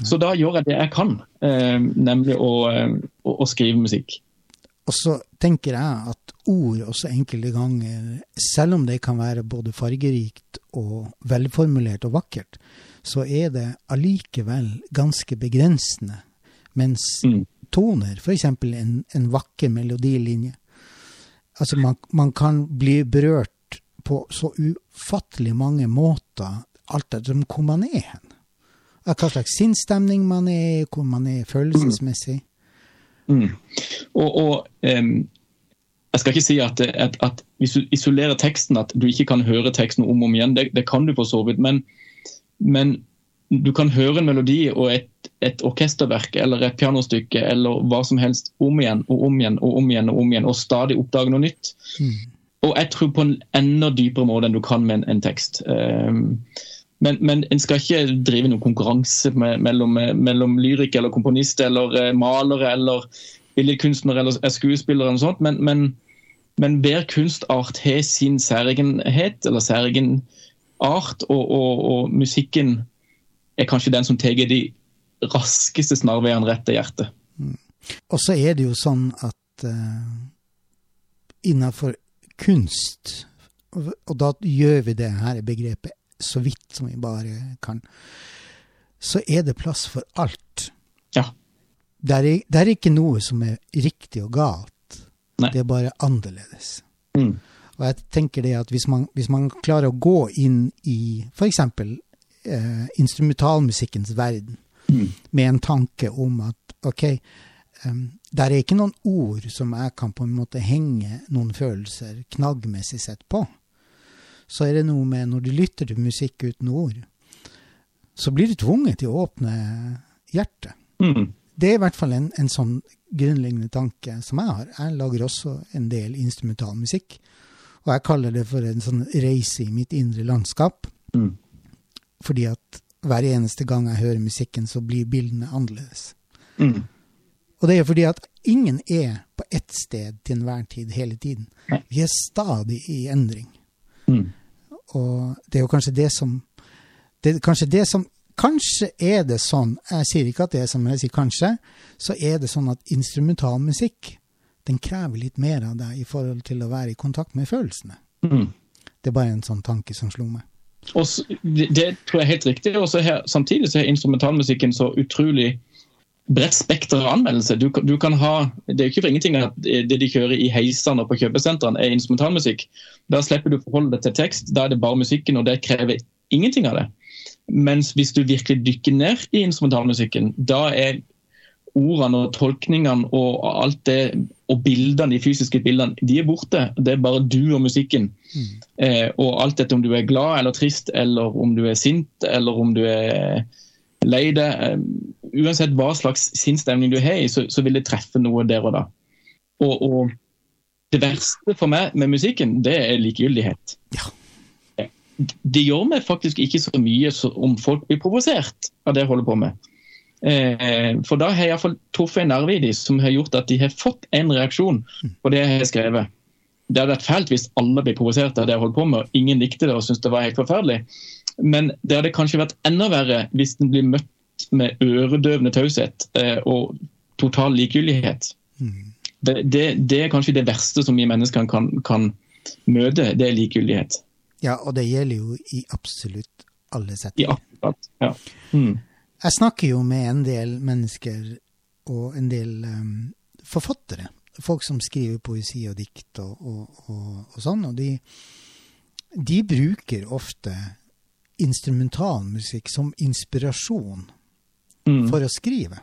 Så da gjør jeg det jeg kan, eh, nemlig å, eh, å, å, skrive musikk. Og så tenker jeg at ord også enkelte ganger, selv om det kan være både fargerikt og velformulert og vakkert, så er det allikevel ganske begrensende. Mens mm. toner, f.eks. En, en vakker melodilinje Altså, man, man kan bli berørt på så ufattelig mange måter, alt etter hvor man er hen. Hva slags sinnsstemning man er i, hvor man er følelsesmessig. Mm. Mm. Og, og um, jeg skal ikke si at, at, at, hvis du isolerer teksten, at du ikke kan høre teksten om og om igjen. Det, det kan du for så vidt. Men, men, du kan høre en melodi og et, et, orkesterverk eller et pianostykke eller hva som helst om igjen og om igjen og om igjen og om igjen, og stadig oppdage noe nytt. Mm og jeg tror på en enda dypere måte enn du kan med en, en tekst. Um, men, en skal ikke drive noen konkurranse med, mellom, mellom lyrik eller komponist eller uh, malere eller billedkunstnere eller skuespillere eller noe sånt, men, men, men hver kunstart har sin særegenhet eller særegen art, og, og, og, musikken er kanskje den som tar de raskeste snarveiene rett til hjertet. Mm. Og så er det jo sånn at uh, innenfor kunst, og da gjør vi det her begrepet så vidt som vi bare kan, så er det plass for alt. Ja. Det er, det er ikke noe som er riktig og galt. Nei. Det er bare annerledes. Mm. Og jeg tenker det at hvis man, hvis man klarer å gå inn i f.eks. Eh, instrumentalmusikkens verden mm. med en tanke om at OK, det er ikke noen ord som jeg kan på en måte henge noen følelser knaggmessig sett på. Så er det noe med når du lytter til musikk uten ord, så blir du tvunget til å åpne hjertet. Mm. Det er i hvert fall en, en, sånn grunnleggende tanke som jeg har. Jeg lager også en del instrumentalmusikk. Og jeg kaller det for en sånn reise i mitt indre landskap. Mm. Fordi at hver eneste gang jeg hører musikken, så blir bildene annerledes. Mm. Og det er fordi at ingen er på ett sted til enhver tid hele tiden. Vi er stadig i endring. Mm. Og det er jo kanskje det som det er kanskje det som Kanskje er det sånn, jeg sier ikke at det er sånn, men jeg sier kanskje, så er det sånn at instrumentalmusikk den krever litt mer av deg i forhold til å være i kontakt med følelsene. Mm. Det er bare en sånn tanke som slo meg. Og det, det tror jeg er helt riktig. og Samtidig så er instrumentalmusikken så utrolig bredt spekter av anmeldelse. Du, du, kan ha, Det er ikke for ingenting at det de kjører i heisene og på kjøpesentrene er instrumentalmusikk. Da slipper du å forholde deg til tekst. Da er det bare musikken, og det krever ingenting av det. Mens hvis du virkelig dykker ned i instrumentalmusikken, da er ordene og tolkningene og alt det, og bildene, de fysiske bildene, de er borte. Det er bare du og musikken. Mm. Eh, og alt dette om du er glad eller trist, eller om du er sint, eller om du er lei deg. Eh, uansett hva slags sinnsstemning du har i, så, så, vil det treffe noe der og da. Og, og, det verste for meg med musikken, det er likegyldighet. Ja. Det gjør meg faktisk ikke så mye om folk blir provosert av det jeg holder på med. Eh, for da har jeg iallfall truffet en nerve i dem som har gjort at de har fått en reaksjon på det jeg har skrevet. Det hadde vært fælt hvis alle ble provosert av det jeg holdt på med, og ingen likte det og syntes det var helt forferdelig. Men det hadde kanskje vært enda verre hvis den blir møtt med øredøvende taushet eh, og total likegyldighet. Mm. Det, det, det, er kanskje det verste som vi mennesker kan, kan, møte, det er likegyldighet. Ja, og det gjelder jo i absolutt alle settinger. Ja. Ja. Mm. Jeg snakker jo med en del mennesker og en del um, forfattere. Folk som skriver poesi og dikt og, og, og, og sånn. Og de, de, bruker ofte instrumentalmusikk som inspirasjon mm. for å skrive.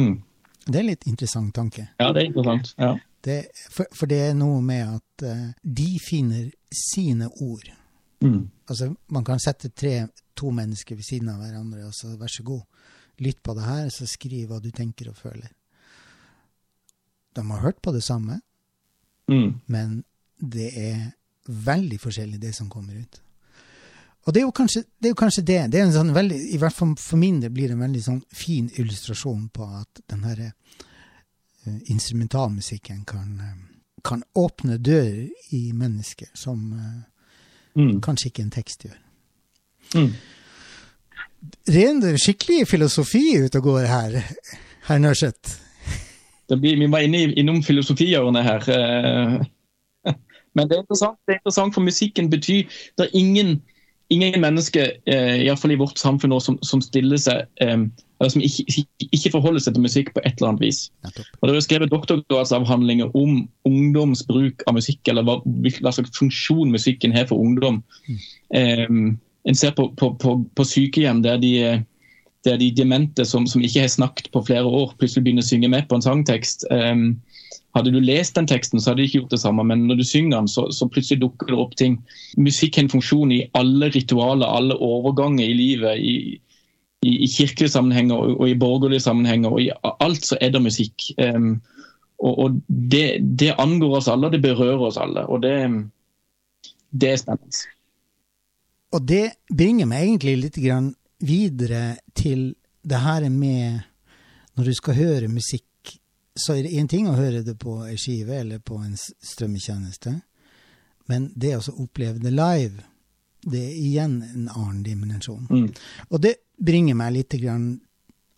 Mm. Det er en litt interessant tanke. Ja, det er interessant. Ja. Det, for, for, det er noe med at uh, de finner sine ord. Mm. Altså, man kan sette tre, to mennesker ved siden av hverandre og så vær så god, lytt på det her, så skriv hva du tenker og føler. De har hørt på det samme, mm. men det er veldig forskjellig, det som kommer ut. Og det er jo kanskje det. Er kanskje det. det er en sånn veldig, I hvert fall for min del blir det en veldig sånn fin illustrasjon på at den her uh, instrumentalmusikken kan, uh, kan åpne dører i mennesker som uh, Mm. Kanskje ikke en tekst gjør. Mm. Ren skikkelig filosofi ute og går her, herr Nørseth. vi var inne, innom filosofihjørnet her. Eh, men det er, interessant, det er interessant, for musikken betyr Det er ingen, ingen mennesker, eh, iallfall i vårt samfunn nå, som, som stiller seg eh, eller som ikke, ikke, forholder seg til musikk på et eller annet vis. Og Det er skrevet doktorgradsavhandlinger om ungdoms bruk av musikk, eller hva, hva slags funksjon musikken har for ungdom. Mm. Um, en ser på, på, på, på sykehjem der de, der de demente som, som, ikke har snakket på flere år, plutselig begynner å synge med på en sangtekst. Um, hadde du lest den teksten, så hadde de ikke gjort det samme, men når du synger den, så, så plutselig dukker det opp ting. Musikk har en funksjon i alle ritualer, alle overganger i livet. i i, i kirkelige sammenhenger og, og, i borgerlige sammenhenger. og I alt så er det musikk. Um, og, og det, det, angår oss alle, det berører oss alle. Og det, det er spennende. Og det bringer meg egentlig litt videre til det her med når du skal høre musikk, så er det én ting å høre det på ei skive eller på en strømmetjeneste, men det å oppleve det live, det er igjen en annen dimensjon. Mm. Og det bringer meg litt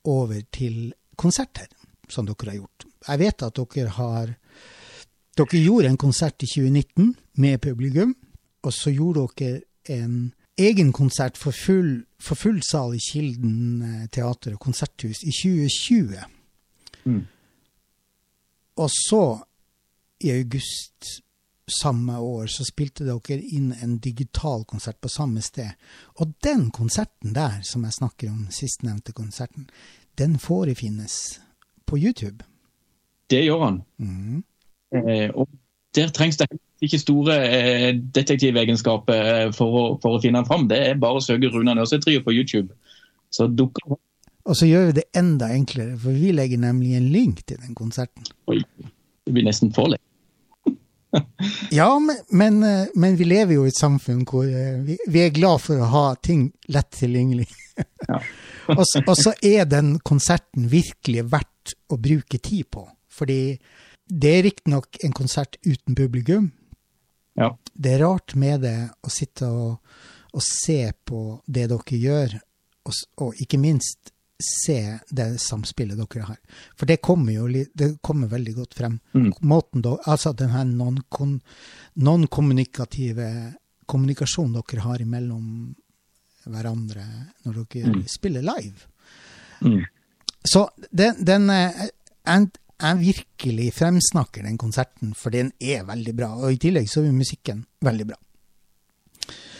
over til konserter, som dere har gjort. Jeg vet at dere har Dere gjorde en konsert i 2019 med publikum, og så gjorde dere en egen konsert for full, for full sal i Kilden eh, teater og konserthus i 2020. Mm. Og så, i august samme år så spilte dere inn en digital konsert på samme sted. Og den konserten der, som jeg snakker om, sistnevnte konserten, den forefinnes på YouTube. Det gjør han. Mm. Eh, og der trengs det ikke store eh, detektivegenskaper eh, for, for å finne han fram. Det er bare å søke Runa Nørseth-trio på YouTube. Så dukker Og så gjør vi det enda enklere, for vi legger nemlig en link til den konserten. Oi, det blir nesten for ja, men, men, eh, men, vi lever jo i et samfunn hvor eh, vi, vi er glad for å ha ting lett tilgjengelig. og, og, så er den konserten virkelig verdt å bruke tid på. Fordi det er riktignok en konsert uten publikum. Ja. Det er rart med det å sitte og, og se på det dere gjør, og, og ikke minst se det samspillet dere har. For det kommer jo det kommer veldig godt frem. Mm. Måten da, altså den her non-kommunikative non kommunikasjonen dere har imellom hverandre når dere mm. spiller live. Mm. Så den, den jeg, jeg virkelig fremsnakker den konserten, for den er veldig bra. Og i tillegg så er musikken veldig bra.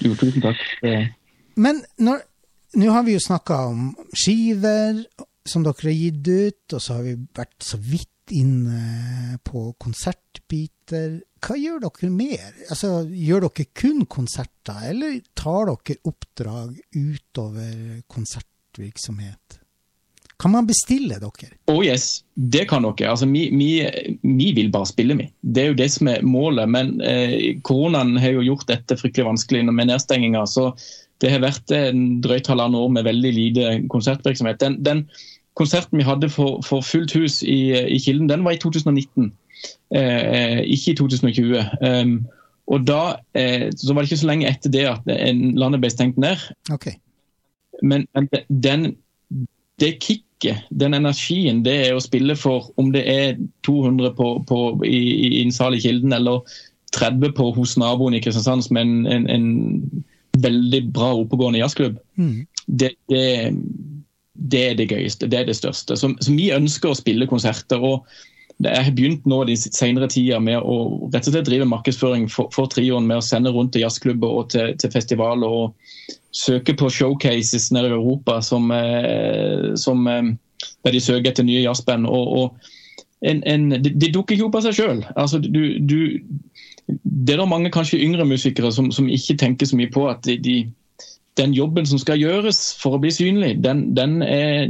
Jo, tusen takk. Men når, nå har vi jo snakka om skiver som dere har gitt ut, og så har vi vært så vidt inne på konsertbiter. Hva gjør dere mer? Altså, gjør dere kun konserter, eller tar dere oppdrag utover konsertvirksomhet? Kan man bestille dere? Oh yes, det kan dere. Altså, vi, vi, vi vil bare spille, vi. Det er jo det som er målet. Men eh, koronaen har jo gjort dette fryktelig vanskelig med nedstenginga. Så det har vært en drøyt halvannet år med veldig lite konsertvirksomhet. Den, den konserten vi hadde for, for fullt hus i, i, Kilden, den var i 2019, eh, ikke i 2020. Um, og da eh, så var det ikke så lenge etter det at landet ble stengt ned. Okay. Men, men den, det kicket, den energien, det er å spille for om det er 200 på, på, i, i en sal i Kilden eller 30 på hos naboen i Kristiansand som en, en, en veldig bra oppegående jazzklubb, mm. det, det, det, er det gøyeste. Det er det største. Så, så vi ønsker å spille konserter. og jeg har begynt nå de senere tida med å rett og slett drive markedsføring for, for trioen med å sende rundt til jazzklubber og til, til, festivaler og søke på showcases nede i Europa som, eh, som, eh, der de søker etter nye jazzband. Og, og en, en, de, de, dukker ikke opp av seg sjøl. Altså, du, du, det er da mange kanskje yngre musikere som, som ikke tenker så mye på at de, de, den jobben som skal gjøres for å bli synlig, den, den, er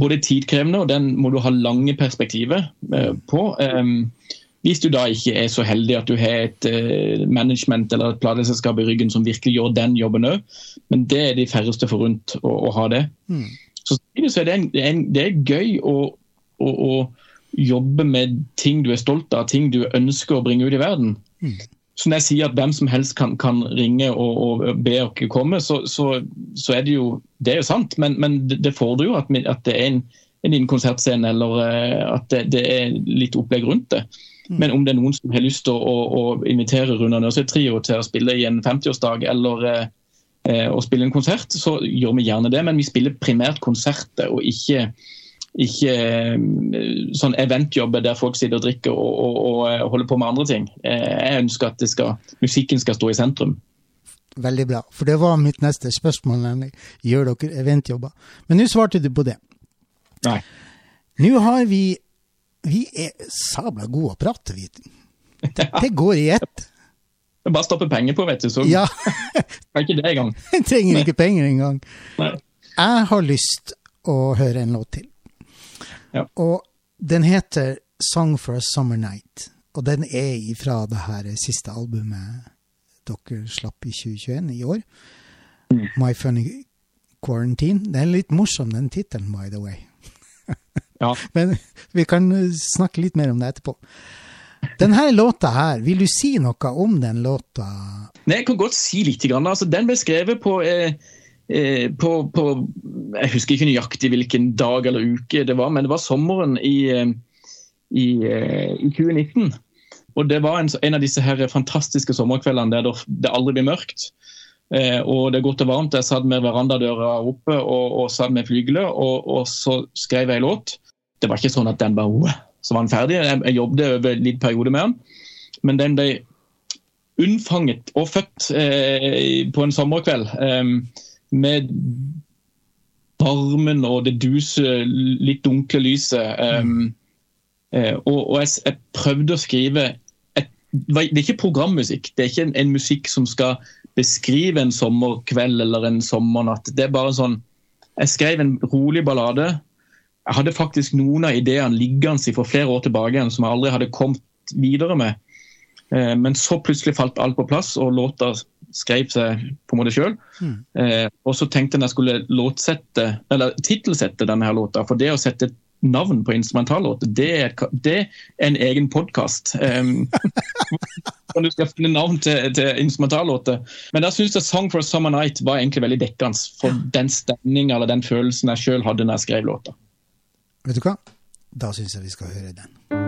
både tidkrevende og den må du ha lange perspektiver eh, på. Um, hvis du da ikke er så heldig at du har et uh, management eller et plateselskap i ryggen som virkelig gjør den jobben òg, men det er de færreste forunt å, å ha det. Mm. Så, så er det, en, det er gøy å, å, å jobbe med ting du er stolt av, ting du ønsker å bringe ut i verden. Mm. Så når jeg sier at hvem som helst kan, kan ringe og, og be dere komme, så, så, så, er det jo det er jo sant. Men, men det fordrer jo at, at, det er en, en liten konsertscene, eller uh, at det, det, er litt opplegg rundt det. Mm. Men om det er noen som har lyst til å, å, å invitere Runa Nørsøy-trio til å spille i en 50-årsdag, eller eh, å spille en konsert, så gjør vi gjerne det. Men vi spiller primært konserter og ikke ikke eh, sånn eventjobber der folk sitter og drikker og, og, og, eh, holder på med andre ting. Eh, jeg ønsker at skal, musikken skal stå i sentrum. Veldig bra, for det var mitt neste spørsmål, nemlig gjør dere eventjobber? Men nå svarte du på det. Nei. Nå har vi Vi er sabla gode å prate, vi. Det, det går i ett. Det er bare å stoppe penger på, vet du, så ja. er ikke det engang. Jeg trenger ikke penger engang. Jeg har lyst å høre en låt til. Ja. Og den heter 'Song for a Summer Night', og den er ifra det her siste albumet dere slapp i 2021, i år. Mm. 'My Funny Quarantine'. Den er litt morsom, den tittelen, by the way. ja. Men vi kan snakke litt mer om det etterpå. Denne låta her, vil du si noe om den låta? Nei, Jeg kan godt si litt. Altså, den ble skrevet på eh, Eh, på, på, Jeg husker ikke nøyaktig hvilken dag eller uke det var, men det var sommeren i, eh, i, eh, i 2019. Og Det var en, en, av disse her fantastiske sommerkveldene der det aldri blir mørkt. Eh, og Det er godt og varmt. Jeg satt med verandadøra oppe og, og satt med flygelet, og, og, så skrev jeg låt. Det var ikke sånn at den bare så var den ferdig. Jeg, jeg jobbet over en litt periode med den. Men den ble unnfanget og født eh, på en sommerkveld. Eh, med varmen og det duse, litt dunkle lyset. Um, uh, og, og jeg, jeg, prøvde å skrive et, Det er ikke programmusikk. Det er ikke en, en, musikk som skal beskrive en sommerkveld eller en sommernatt. Det er bare sånn Jeg skrev en rolig ballade. Jeg hadde faktisk noen av ideene liggende for flere år tilbake igjen som jeg aldri hadde kommet videre med. Uh, men så plutselig falt alt på plass, og låta skrev seg på en måte sjøl. Mm. Eh, og så tenkte jeg jeg skulle låtsette, eller tittelsette denne her låta. For det å sette navn på instrumentallåt, det, det, er en egen podkast. Um, du skal finne navn til, til instrumentallåter. Men da syns jeg 'Song for a Summer Night' var egentlig veldig dekkende for den stemninga eller den følelsen jeg sjøl hadde når jeg skrev låta. Vet du hva? Da syns jeg vi skal høre den.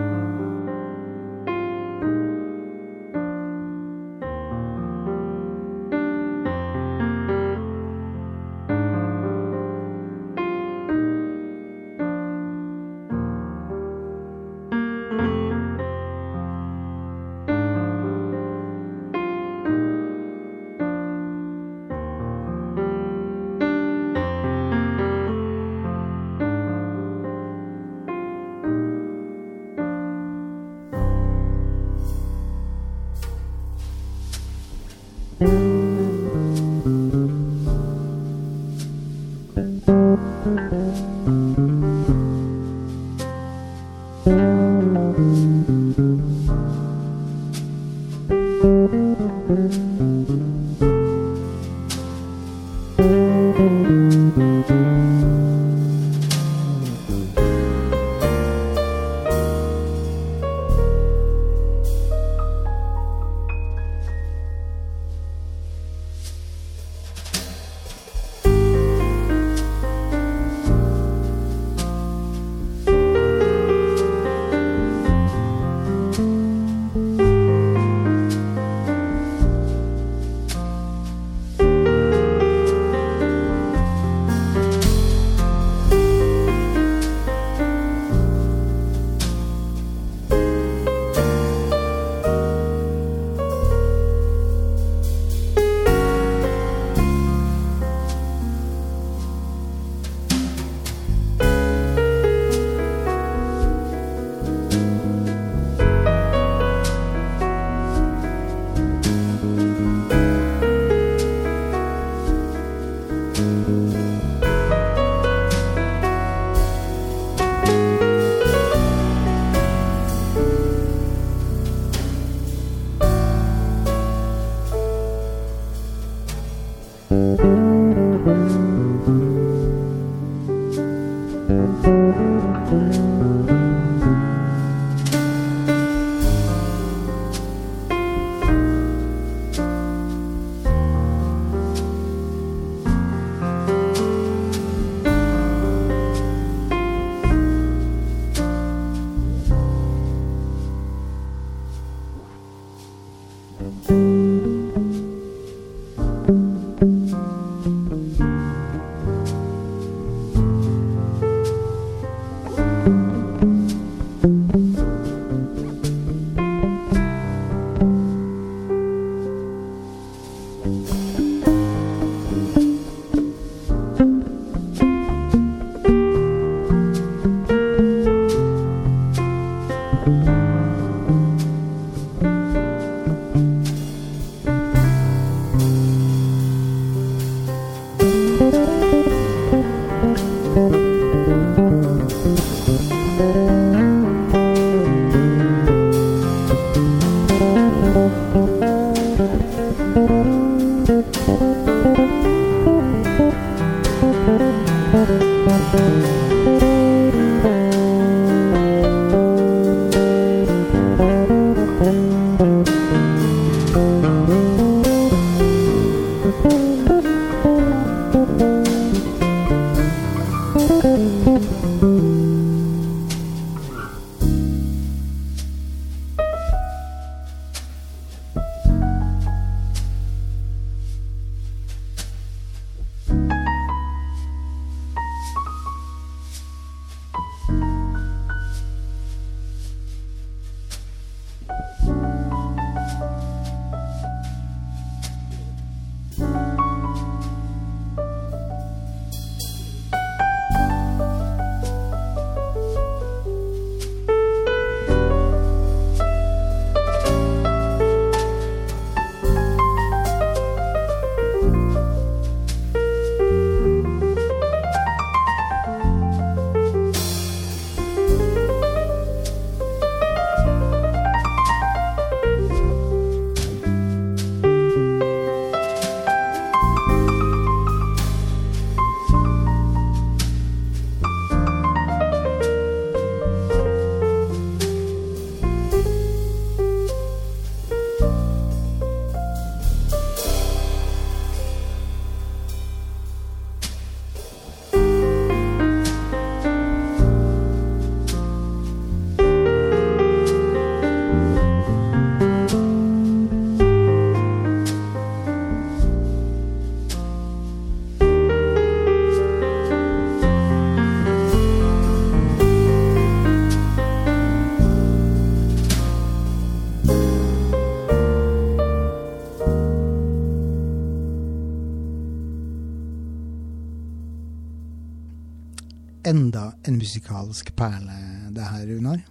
enda en musikalsk perle, det her, Runar.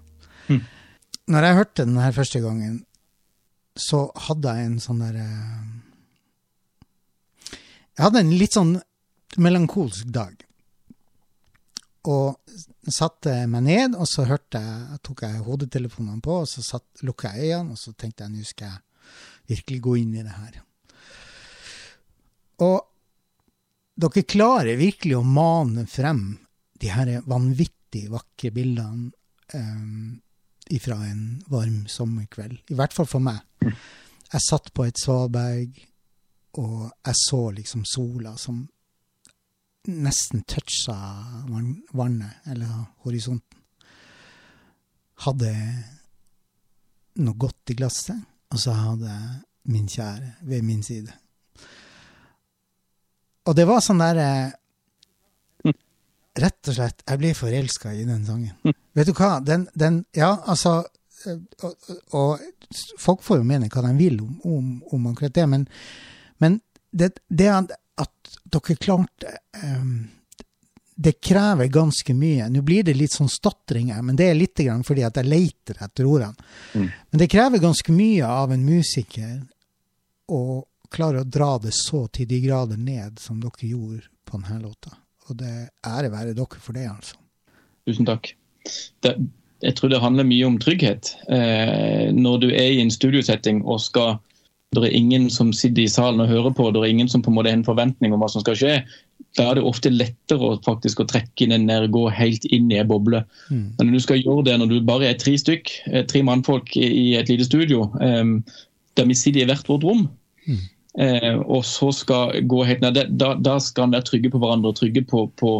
Mm. Når jeg hørte den her første gangen, så hadde jeg en sånn derre eh, Jeg hadde en litt sånn melankolsk dag. Og satte meg ned, og så hørte jeg, tok jeg hodetelefonene på, og så satt, lukka jeg øynene, og så tenkte jeg nå skal jeg virkelig gå inn i det her. Og dere klarer virkelig å mane frem de her vanvittig vakre bildene um, fra en varm sommerkveld. I hvert fall for meg. Jeg satt på et svaberg, og jeg så liksom sola som nesten toucha vannet, eller horisonten. Hadde noe godt i glasset, og så hadde jeg min kjære ved min side. Og det var sånn derre Rett og slett, jeg blir forelska i den sangen. Mm. Vet du hva, den, den Ja, altså og, og, folk får jo mene hva de vil om, om, om akkurat det, men, men det, det, at dere klarte um, Det krever ganske mye. Nå blir det litt sånn stotring her, men det er litt fordi at jeg leter etter ordene. Mm. Men det krever ganske mye av en musiker å klare å dra det så til de grader ned som dere gjorde på denne låta. Og det ære være dere for det, altså. Tusen takk. Det, jeg tror det handler mye om trygghet. Eh, når du er i en studiosetting og skal det er ingen som sitter i salen og hører på, det er ingen som på en måte har en forventning om hva som skal skje, da er det ofte lettere å faktisk å trekke inn ned, gå helt inn i en boble. Mm. Men når du skal gjøre det når du bare er tre stykk, eh, tre mannfolk i et lite studio, um, der vi sitter i hvert vårt rom, mm eh, og så skal gå helt ned. Da, da skal en være trygge på hverandre, og trygge på, på,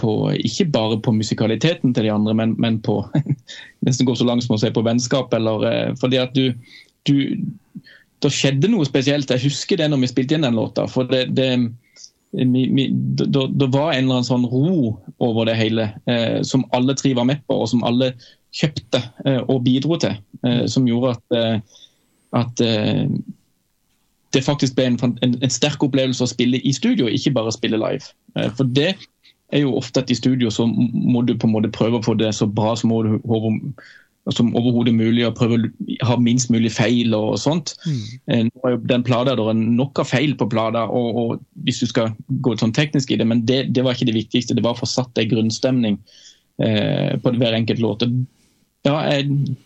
på, ikke bare på musikaliteten til de andre, men, men på nesten gå så langt som å se på vennskap. Eller, eh, fordi at du, du Det skjedde noe spesielt. Jeg husker det når vi spilte inn den låta. for det, det det var en eller annen sånn ro over det hele, eh, som alle tre var med på, og som alle kjøpte eh, og bidro til. Eh, som gjorde at, eh, at eh, det faktisk ble en, en, en, sterk opplevelse å spille i studio, ikke bare spille live. Eh, for det er jo ofte at i studio så må du på en måte prøve å få det så bra som, som overhodet mulig, og prøve å ha minst mulig feil og sånt. Mm. Eh, nå er jo den plata, der er nok av feil på plata, og, og, hvis du skal gå sånn teknisk i det, men det, det var ikke det viktigste. Det var å få satt en grunnstemning eh, på hver enkelt låt. Ja, jeg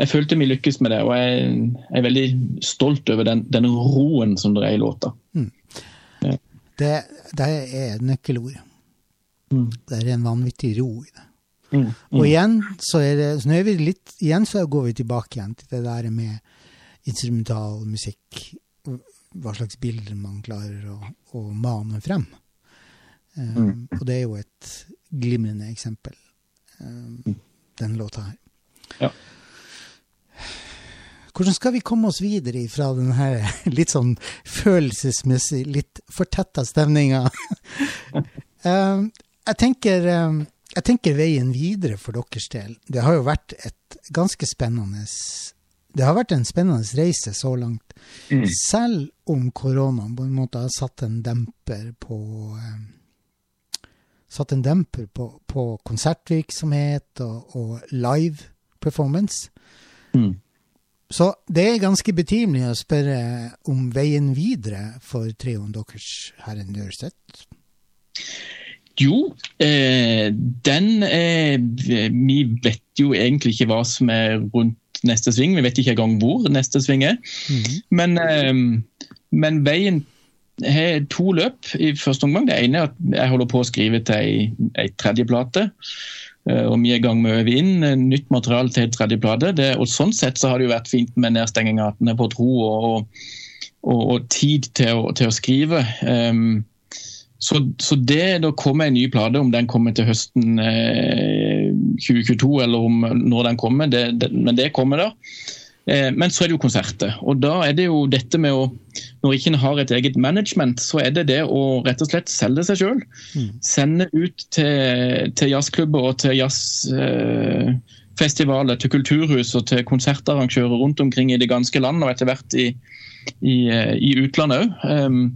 jeg følte vi lykkes med det, og jeg er veldig stolt over den, den roen som det er i låta. Mm. Ja. Det, det, er nøkkelord. Mm. Det er en vanvittig ro i det. Mm. mm. Og igjen så, er det, så vi litt, igjen så går vi tilbake igjen til det der med instrumental musikk. Hva slags bilder man klarer å, å mane frem. Um, og det er jo et glimrende eksempel, um, den låta her. Ja. Hvordan skal vi komme oss videre fra denne litt sånn følelsesmessig litt fortetta stemninga? Um, jeg, tenker, um, jeg tenker veien videre for deres del. Det har jo vært et ganske spennende det har vært en spennende reise så langt. Mm. Selv om koronaen på en måte har satt en demper på um, Satt en demper på, på konsertvirksomhet og, og live performance. Mm. Så det er ganske betimelig å spørre om veien videre for trioen deres her i Nørseth? Jo, eh, den eh, Vi vet jo egentlig ikke hva som er rundt neste sving. Vi vet ikke engang hvor neste sving er. Mm -hmm. men, eh, men, veien har to løp i første omgang. Det ene er at jeg holder på å skrive til ei, ei tredje plate. Eh, og vi er i gang med å øve inn eh, nytt materiale til tredje plate. Og Sånn sett så har det jo vært fint med nedstenging av den på tro og, og, og, og, tid til å, til å skrive. Um, så, så, det da kommer en ny plate, om den kommer til høsten eh, 2022 eller om når den kommer, det, det, men det kommer da. Eh, men så er det jo konserter. Og da er det jo dette med å Når ikke en har et eget management, så er det det å rett og slett selge seg sjøl. Mm. Sende ut til, til jazzklubber og til jazzfestivaler, til kulturhus og til konsertarrangører rundt omkring i det ganske land, og etter hvert i, i, eh, i utlandet òg. Um,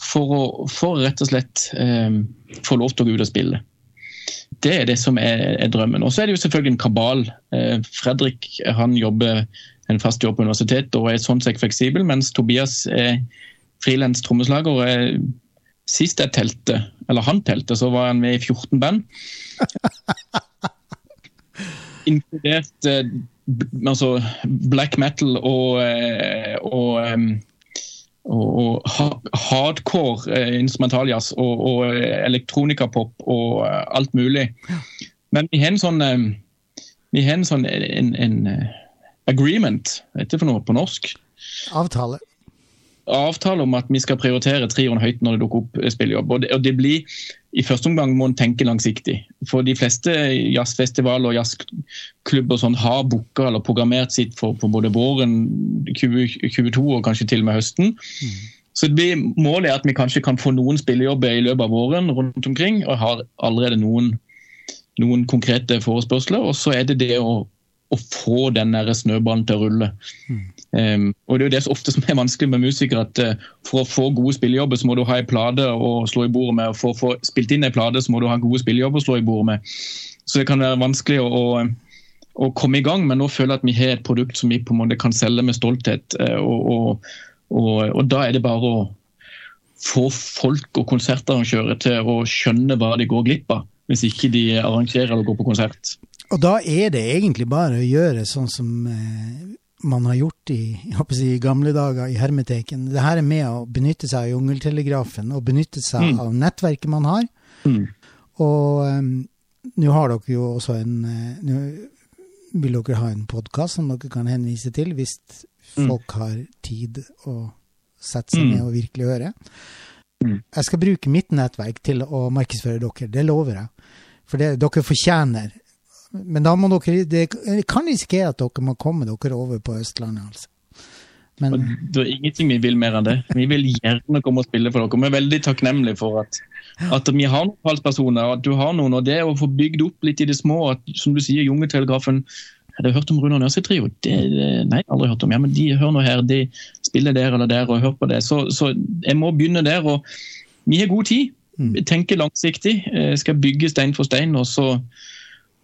for, å, for rett og slett um, få lov til å gå ut og spille. Det er det som er, er drømmen. Og så er det jo selvfølgelig en kabal. Eh, Fredrik han jobber en fast jobb på universitetet og er sånn sett fleksibel, mens Tobias er frilans trommeslager og er sist jeg telte, eller han telte, så var han med i 14 band. Inkludert eh, altså black metal og, eh, og, og, og hardcore eh, instrumentaljazz og, og elektronikapop og alt mulig. Men vi har en sånn vi har en sånn en, en agreement, vet du for noe på norsk? Avtale avtale om at vi skal prioritere trioen høyt når det dukker opp spillejobb. Og det, og det blir i første omgang må en tenke langsiktig. For de fleste jazzfestivaler og jazzklubber sånn har booka eller programmert sitt for, for, både våren 2022 og kanskje til og med høsten. Mm. Så det blir, Målet er at vi kanskje kan få noen spillejobber i løpet av våren rundt omkring. Og har allerede noen, noen konkrete forespørsler. Og så er det det å å få den snøballen til å rulle. Mm. Um, og Det er jo det som ofte som er vanskelig med musikere. at uh, For å få gode spillejobber så må du ha en plate å slå i bordet med. og For å få spilt inn en plate så må du ha gode spillejobber å slå i bordet med. Så det kan være vanskelig å, å, å, komme i gang, men nå føler jeg at vi har et produkt som vi på en måte kan selge med stolthet. Uh, og, og, og da er det bare å få folk og konsertarrangører til å skjønne hva de går glipp av, hvis ikke de arrangerer eller går på konsert. Og da er det egentlig bare å gjøre sånn som eh, man har gjort i, si, gamle dager i hermeteken. Det her er med å benytte seg av jungeltelegrafen og benytte seg mm. av nettverket man har. Mm. Og um, nå har dere jo også en uh, Nå vil dere ha en podkast som dere kan henvise til hvis mm. folk har tid å sette seg mm. ned og virkelig høre. Mm. Jeg skal bruke mitt nettverk til å markedsføre dere, det lover jeg. For det, dere fortjener men da må dere Det kan risikere at dere må komme dere over på Østlandet, altså. Men, det er ingenting vi vil mer enn det. Vi vil gjerne komme og spille for dere. Vi er veldig takknemlige for at, at vi har noen talspersoner, at du har noen. Og det å få bygd opp litt i det små, at som du sier, Jungeltelegrafen Har du hørt om Runar Nøse-trio? Nei, aldri hørt om. Ja, men de hører nå her, de spiller der eller der og hører på det. Så, så jeg må begynne der. og Vi har god tid. Mm. Tenker langsiktig. Jeg skal bygge stein for stein. og så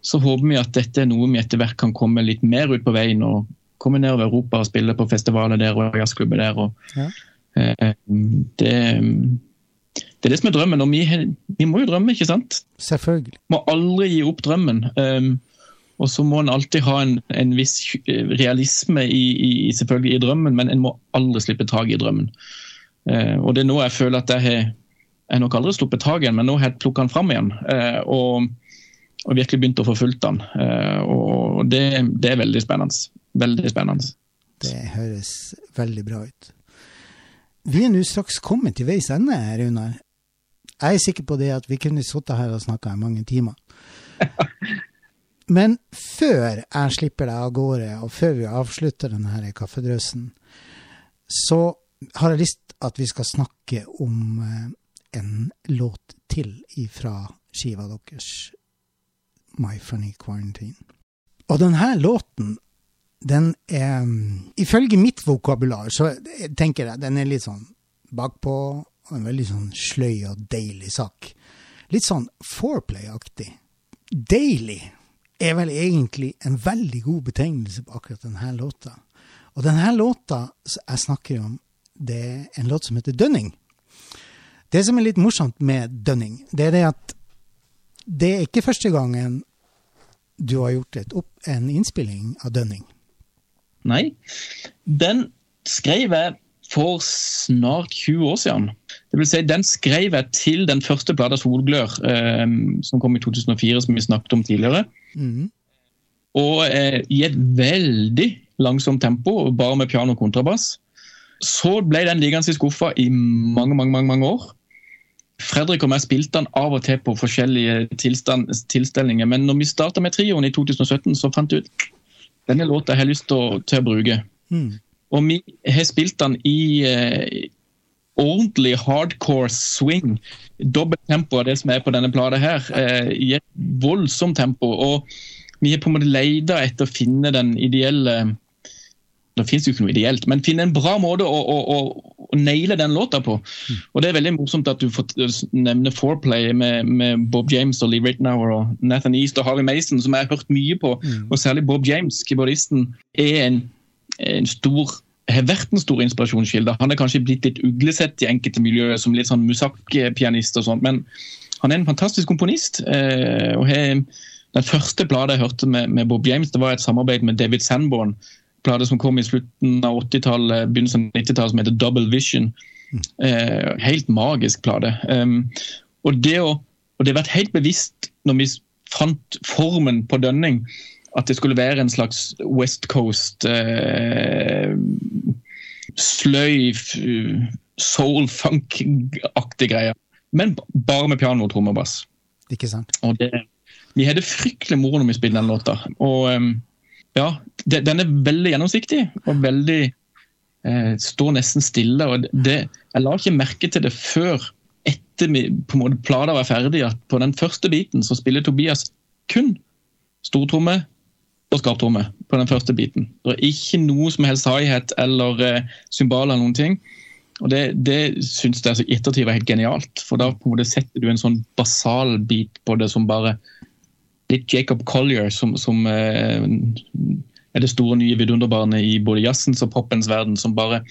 så håper vi at dette er noe vi etter hvert kan komme litt mer ut på veien og komme nedover Europa og spille på festivaler der og jazzklubber der. Og, ja. eh, det, det, er det som er drømmen. Og vi, vi, må jo drømme, ikke sant? Selvfølgelig. Må aldri gi opp drømmen. Um, og så må en alltid ha en, en viss realisme i, i, selvfølgelig i drømmen, men en må aldri slippe tak i drømmen. Uh, og det er nå jeg føler at jeg har jeg nok aldri sluppet tak i den, men nå har jeg plukket den fram igjen. Uh, og og virkelig begynt å få fulgt den. Eh, og det, det, er veldig spennende. Veldig spennende. Det høres veldig bra ut. Vi er nå straks kommet til veis ende, Runar. Jeg er sikker på det at vi kunne sittet her og snakka i mange timer. Men før jeg slipper deg av gårde, og før vi avslutter denne kaffedrøssen, så har jeg lyst at vi skal snakke om eh, en låt til ifra skiva deres. My Funny Quarantine. Og denne låten, den er Ifølge mitt vokabular så tenker jeg den er litt sånn bakpå, og en veldig sånn sløy og deilig sak. Litt sånn foreplay-aktig. Deilig er vel egentlig en veldig god betegnelse på akkurat denne låta. Og denne låta jeg snakker om, det er en låt som heter Dønning. Det som er litt morsomt med Dønning, det er det at det er ikke første gangen du har gjort opp, en innspilling av Dønning. Nei. Den skrev jeg for snart 20 år siden. Det vil si, Den skrev jeg til den første plata 'Solglør', eh, som kom i 2004, som vi snakket om tidligere. Mm. Og eh, i et veldig langsomt tempo, bare med piano og kontrabass. Så ble den liggende i skuffa i mange, mange, mange, mange år. Fredrik og meg spilte den av og til på forskjellige tilstelninger. Men når vi starta med trioen i 2017, så fant jeg ut denne låta jeg har lyst til å, til å bruke. Mm. Og vi har spilt den i eh, ordentlig hardcore swing. Dobbelt tempo av det som er på denne plata her. Eh, I et voldsomt tempo. Og vi har på en måte leita etter å finne den ideelle det fins jo ikke noe ideelt, men finne en bra måte å, å, å, å naile den låta på. Mm. Og Det er veldig morsomt at du får nevne Foreplay med, med Bob James og Lee Rittenauer og Nathan East og Harvey Mason, som jeg har hørt mye på. Mm. Og særlig Bob James, keyboardisten, er en, en stor har vært en stor inspirasjonskilde. Han er kanskje blitt litt uglesett i enkelte miljøer som litt sånn musak-pianist og sånt, men han er en fantastisk komponist. Eh, og har den første bladet jeg hørte med, med, Bob James, det var et samarbeid med David Sanborn. Plate som kom i slutten av 80-tallet, begynnelsen av 90-tallet, som heter Double Vision. Eh, helt magisk plate. Um, og, det å, og det har vært helt bevisst når vi fant formen på Dønning, at det skulle være en slags West Coast eh, sløy, soul funk-aktig greie. Men bare med piano, tromme og bass. Ikke sant. Og det, vi hadde fryktelig moro når vi spilte den låta. Og um, ja, det, den er veldig gjennomsiktig og veldig eh, Står nesten stille. og det, Jeg la ikke merke til det før etter på plata var ferdig, at på den første biten så spiller Tobias kun stortromme og skarptromme på den første biten. Det er ikke noe som helst high-hat eller eh, cymbaler eller noen ting. Og Det, det syns jeg altså, ettertid var helt genialt. For da på en måte setter du en sånn basal bit på det som bare Litt Jacob Collier, som, som uh, er det store nye vidunderbarnet i både jazzens og popens verden, som bare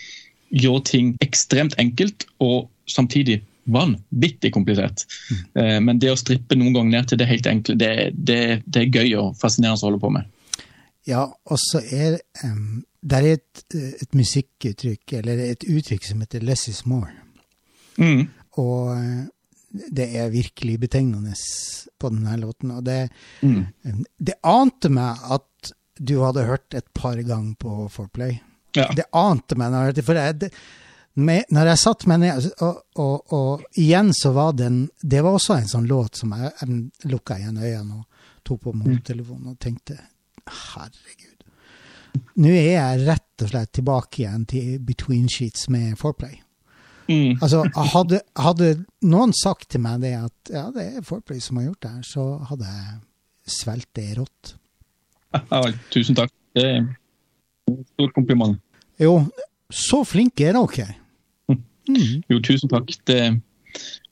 gjør ting ekstremt enkelt og samtidig vanvittig komplisert. Mm. Uh, men det å strippe noen ganger ned til det helt enkle, det, det, det er gøy og fascinerende å holde på med. Ja, og så er um, det er et, et, musikkuttrykk, eller et uttrykk som heter 'less is more'. Mm. Og eh, det er virkelig betegnende på denne låten. Og det, mm. det ante meg at du hadde hørt et par ganger på Forplay. Ja. Det ante meg når jeg, for jeg, det, med, når jeg satt meg ned og, og, og, igjen så var den Det var også en sånn låt som jeg, jeg lukka igjen øynene og tok på mobiltelefonen og tenkte Herregud. Nå er jeg rett og slett tilbake igjen til Between Sheets med Foreplay. Mm. Altså, hadde, hadde, noen sagt til meg det at ja, det er Forplay som har gjort det her, så hadde jeg svelget det rått. Ja, tusen takk. Det er en stort kompliment. Jo, så flinke er dere. Mm. Jo, tusen takk. Det,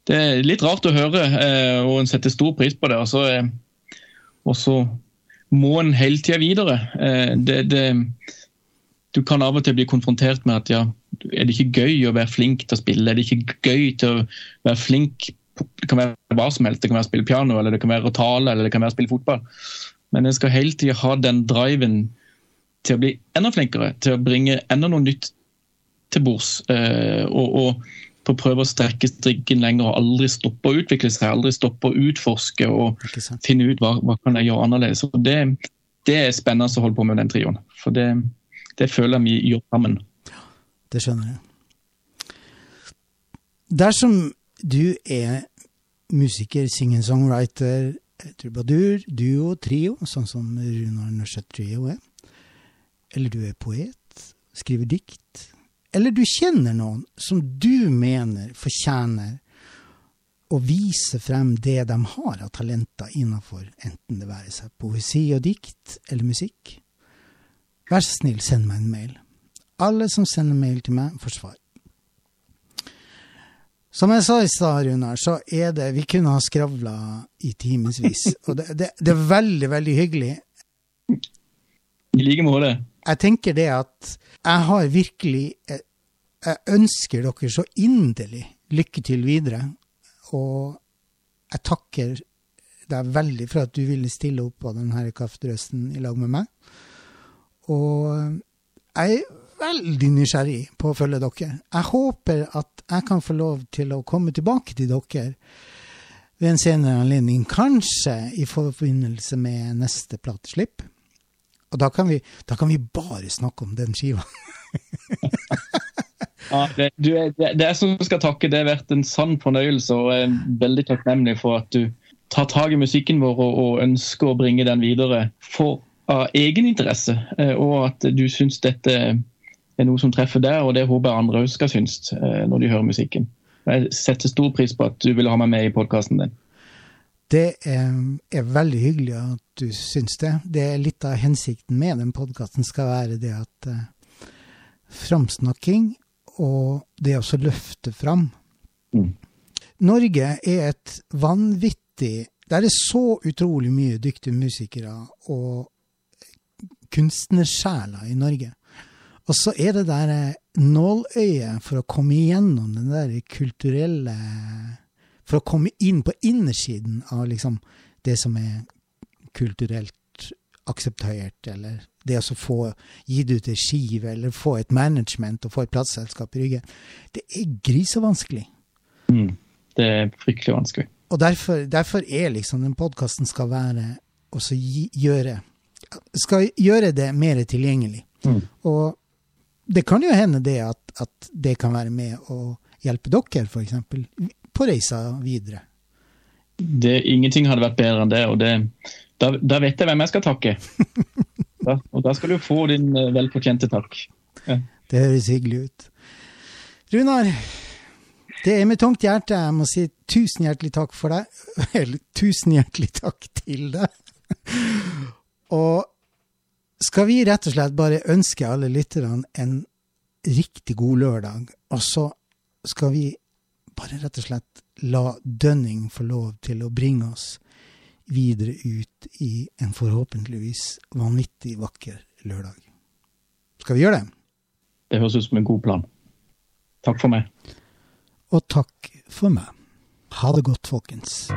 det, er litt rart å høre, eh, og en setter stor pris på det. Og så, så må en hele tida videre. Eh, det, det, du kan av og til bli konfrontert med at ja, er det ikke gøy å være flink til å spille? Er det ikke gøy til å være flink Det kan være hva som helst. Det kan være å spille piano, eller det kan være å tale, eller det kan være å spille fotball. Men en skal hele tida ha den driven til å bli enda flinkere, til å bringe enda noe nytt til bords. Eh, og, og på å prøve å strekke strikken lenger og aldri stoppe å utvikle seg, aldri stoppe å utforske og finne ut hva, hva kan jeg gjøre annerledes. Og det, det, er spennende å holde på med den trioen. For det, det føler jeg vi gjør sammen. Det skjønner jeg. Dersom du er musiker, singer-songwriter, trubadur, duo, trio, sånn som Runar Nørseth Trio er, eller du er poet, skriver dikt, eller du kjenner noen som du mener fortjener å vise frem det de har av talenter innenfor, enten det være seg poesi og dikt eller musikk, vær så snill, send meg en mail. Alle som sender mail til meg, får svar. Som jeg sa i stad, Runar, så er det Vi kunne ha skravla i timevis. Og det, det, det, er veldig, veldig hyggelig. I like måte. Jeg tenker det at jeg har virkelig eh, Jeg ønsker dere så inderlig lykke til videre. Og jeg takker deg veldig for at du ville stille opp på denne kaffedrøsten i lag med meg. Og jeg veldig nysgjerrig på å følge dere. Jeg håper at jeg kan få lov til å komme tilbake til dere ved en senere anledning, kanskje i forbindelse med neste plateslipp. Og da kan, vi, da kan vi bare snakke om den skiva. ja, det, du, det, det er som skal takke. Det har vært en sann fornøyelse, og jeg er veldig takknemlig for at du tar tak i musikken vår og, og ønsker å bringe den videre for av egen interesse, eh, og at du syns dette er noe som treffer deg, og det håper jeg andre òg skal synes eh, når de hører musikken. Jeg setter stor pris på at du ville ha meg med i podkasten din. Det er, er, veldig hyggelig at du syns det. Det er Litt av hensikten med den podkasten skal være det at eh, framsnakking og det å løfte fram mm. Norge er et vanvittig Der er så utrolig mye dyktige musikere og kunstnersjeler i Norge. Og så er det der eh, nåløyet for å komme igjennom den der kulturelle For å komme inn på innersiden av liksom det som er kulturelt akseptert, eller det å få gitt ut ei skive, eller få et management og få et plateselskap i ryggen. Det er grisevanskelig. Mm. Det er fryktelig vanskelig. Og derfor, derfor er liksom den podkasten skal være også gjøre Skal gjøre det mer tilgjengelig. Mm. Og det kan jo hende det at, at det kan være med å hjelpe dere, f.eks., på reisa videre. Det, ingenting hadde vært bedre enn det, og det, da, da, vet jeg hvem jeg skal takke. Da, og da skal du få din uh, velfortjente takk. Ja. Det høres hyggelig ut. Runar, det er med tungt hjerte jeg må si tusen hjertelig takk for deg. Eller tusen hjertelig takk til deg. og skal vi rett og slett bare ønske alle lytterne en riktig god lørdag, og så skal vi bare rett og slett la Dønning få lov til å bringe oss videre ut i en forhåpentligvis vanvittig vakker lørdag. Skal vi gjøre det? Det høres ut som en god plan. Takk for meg. Og takk for meg. Ha det godt, folkens.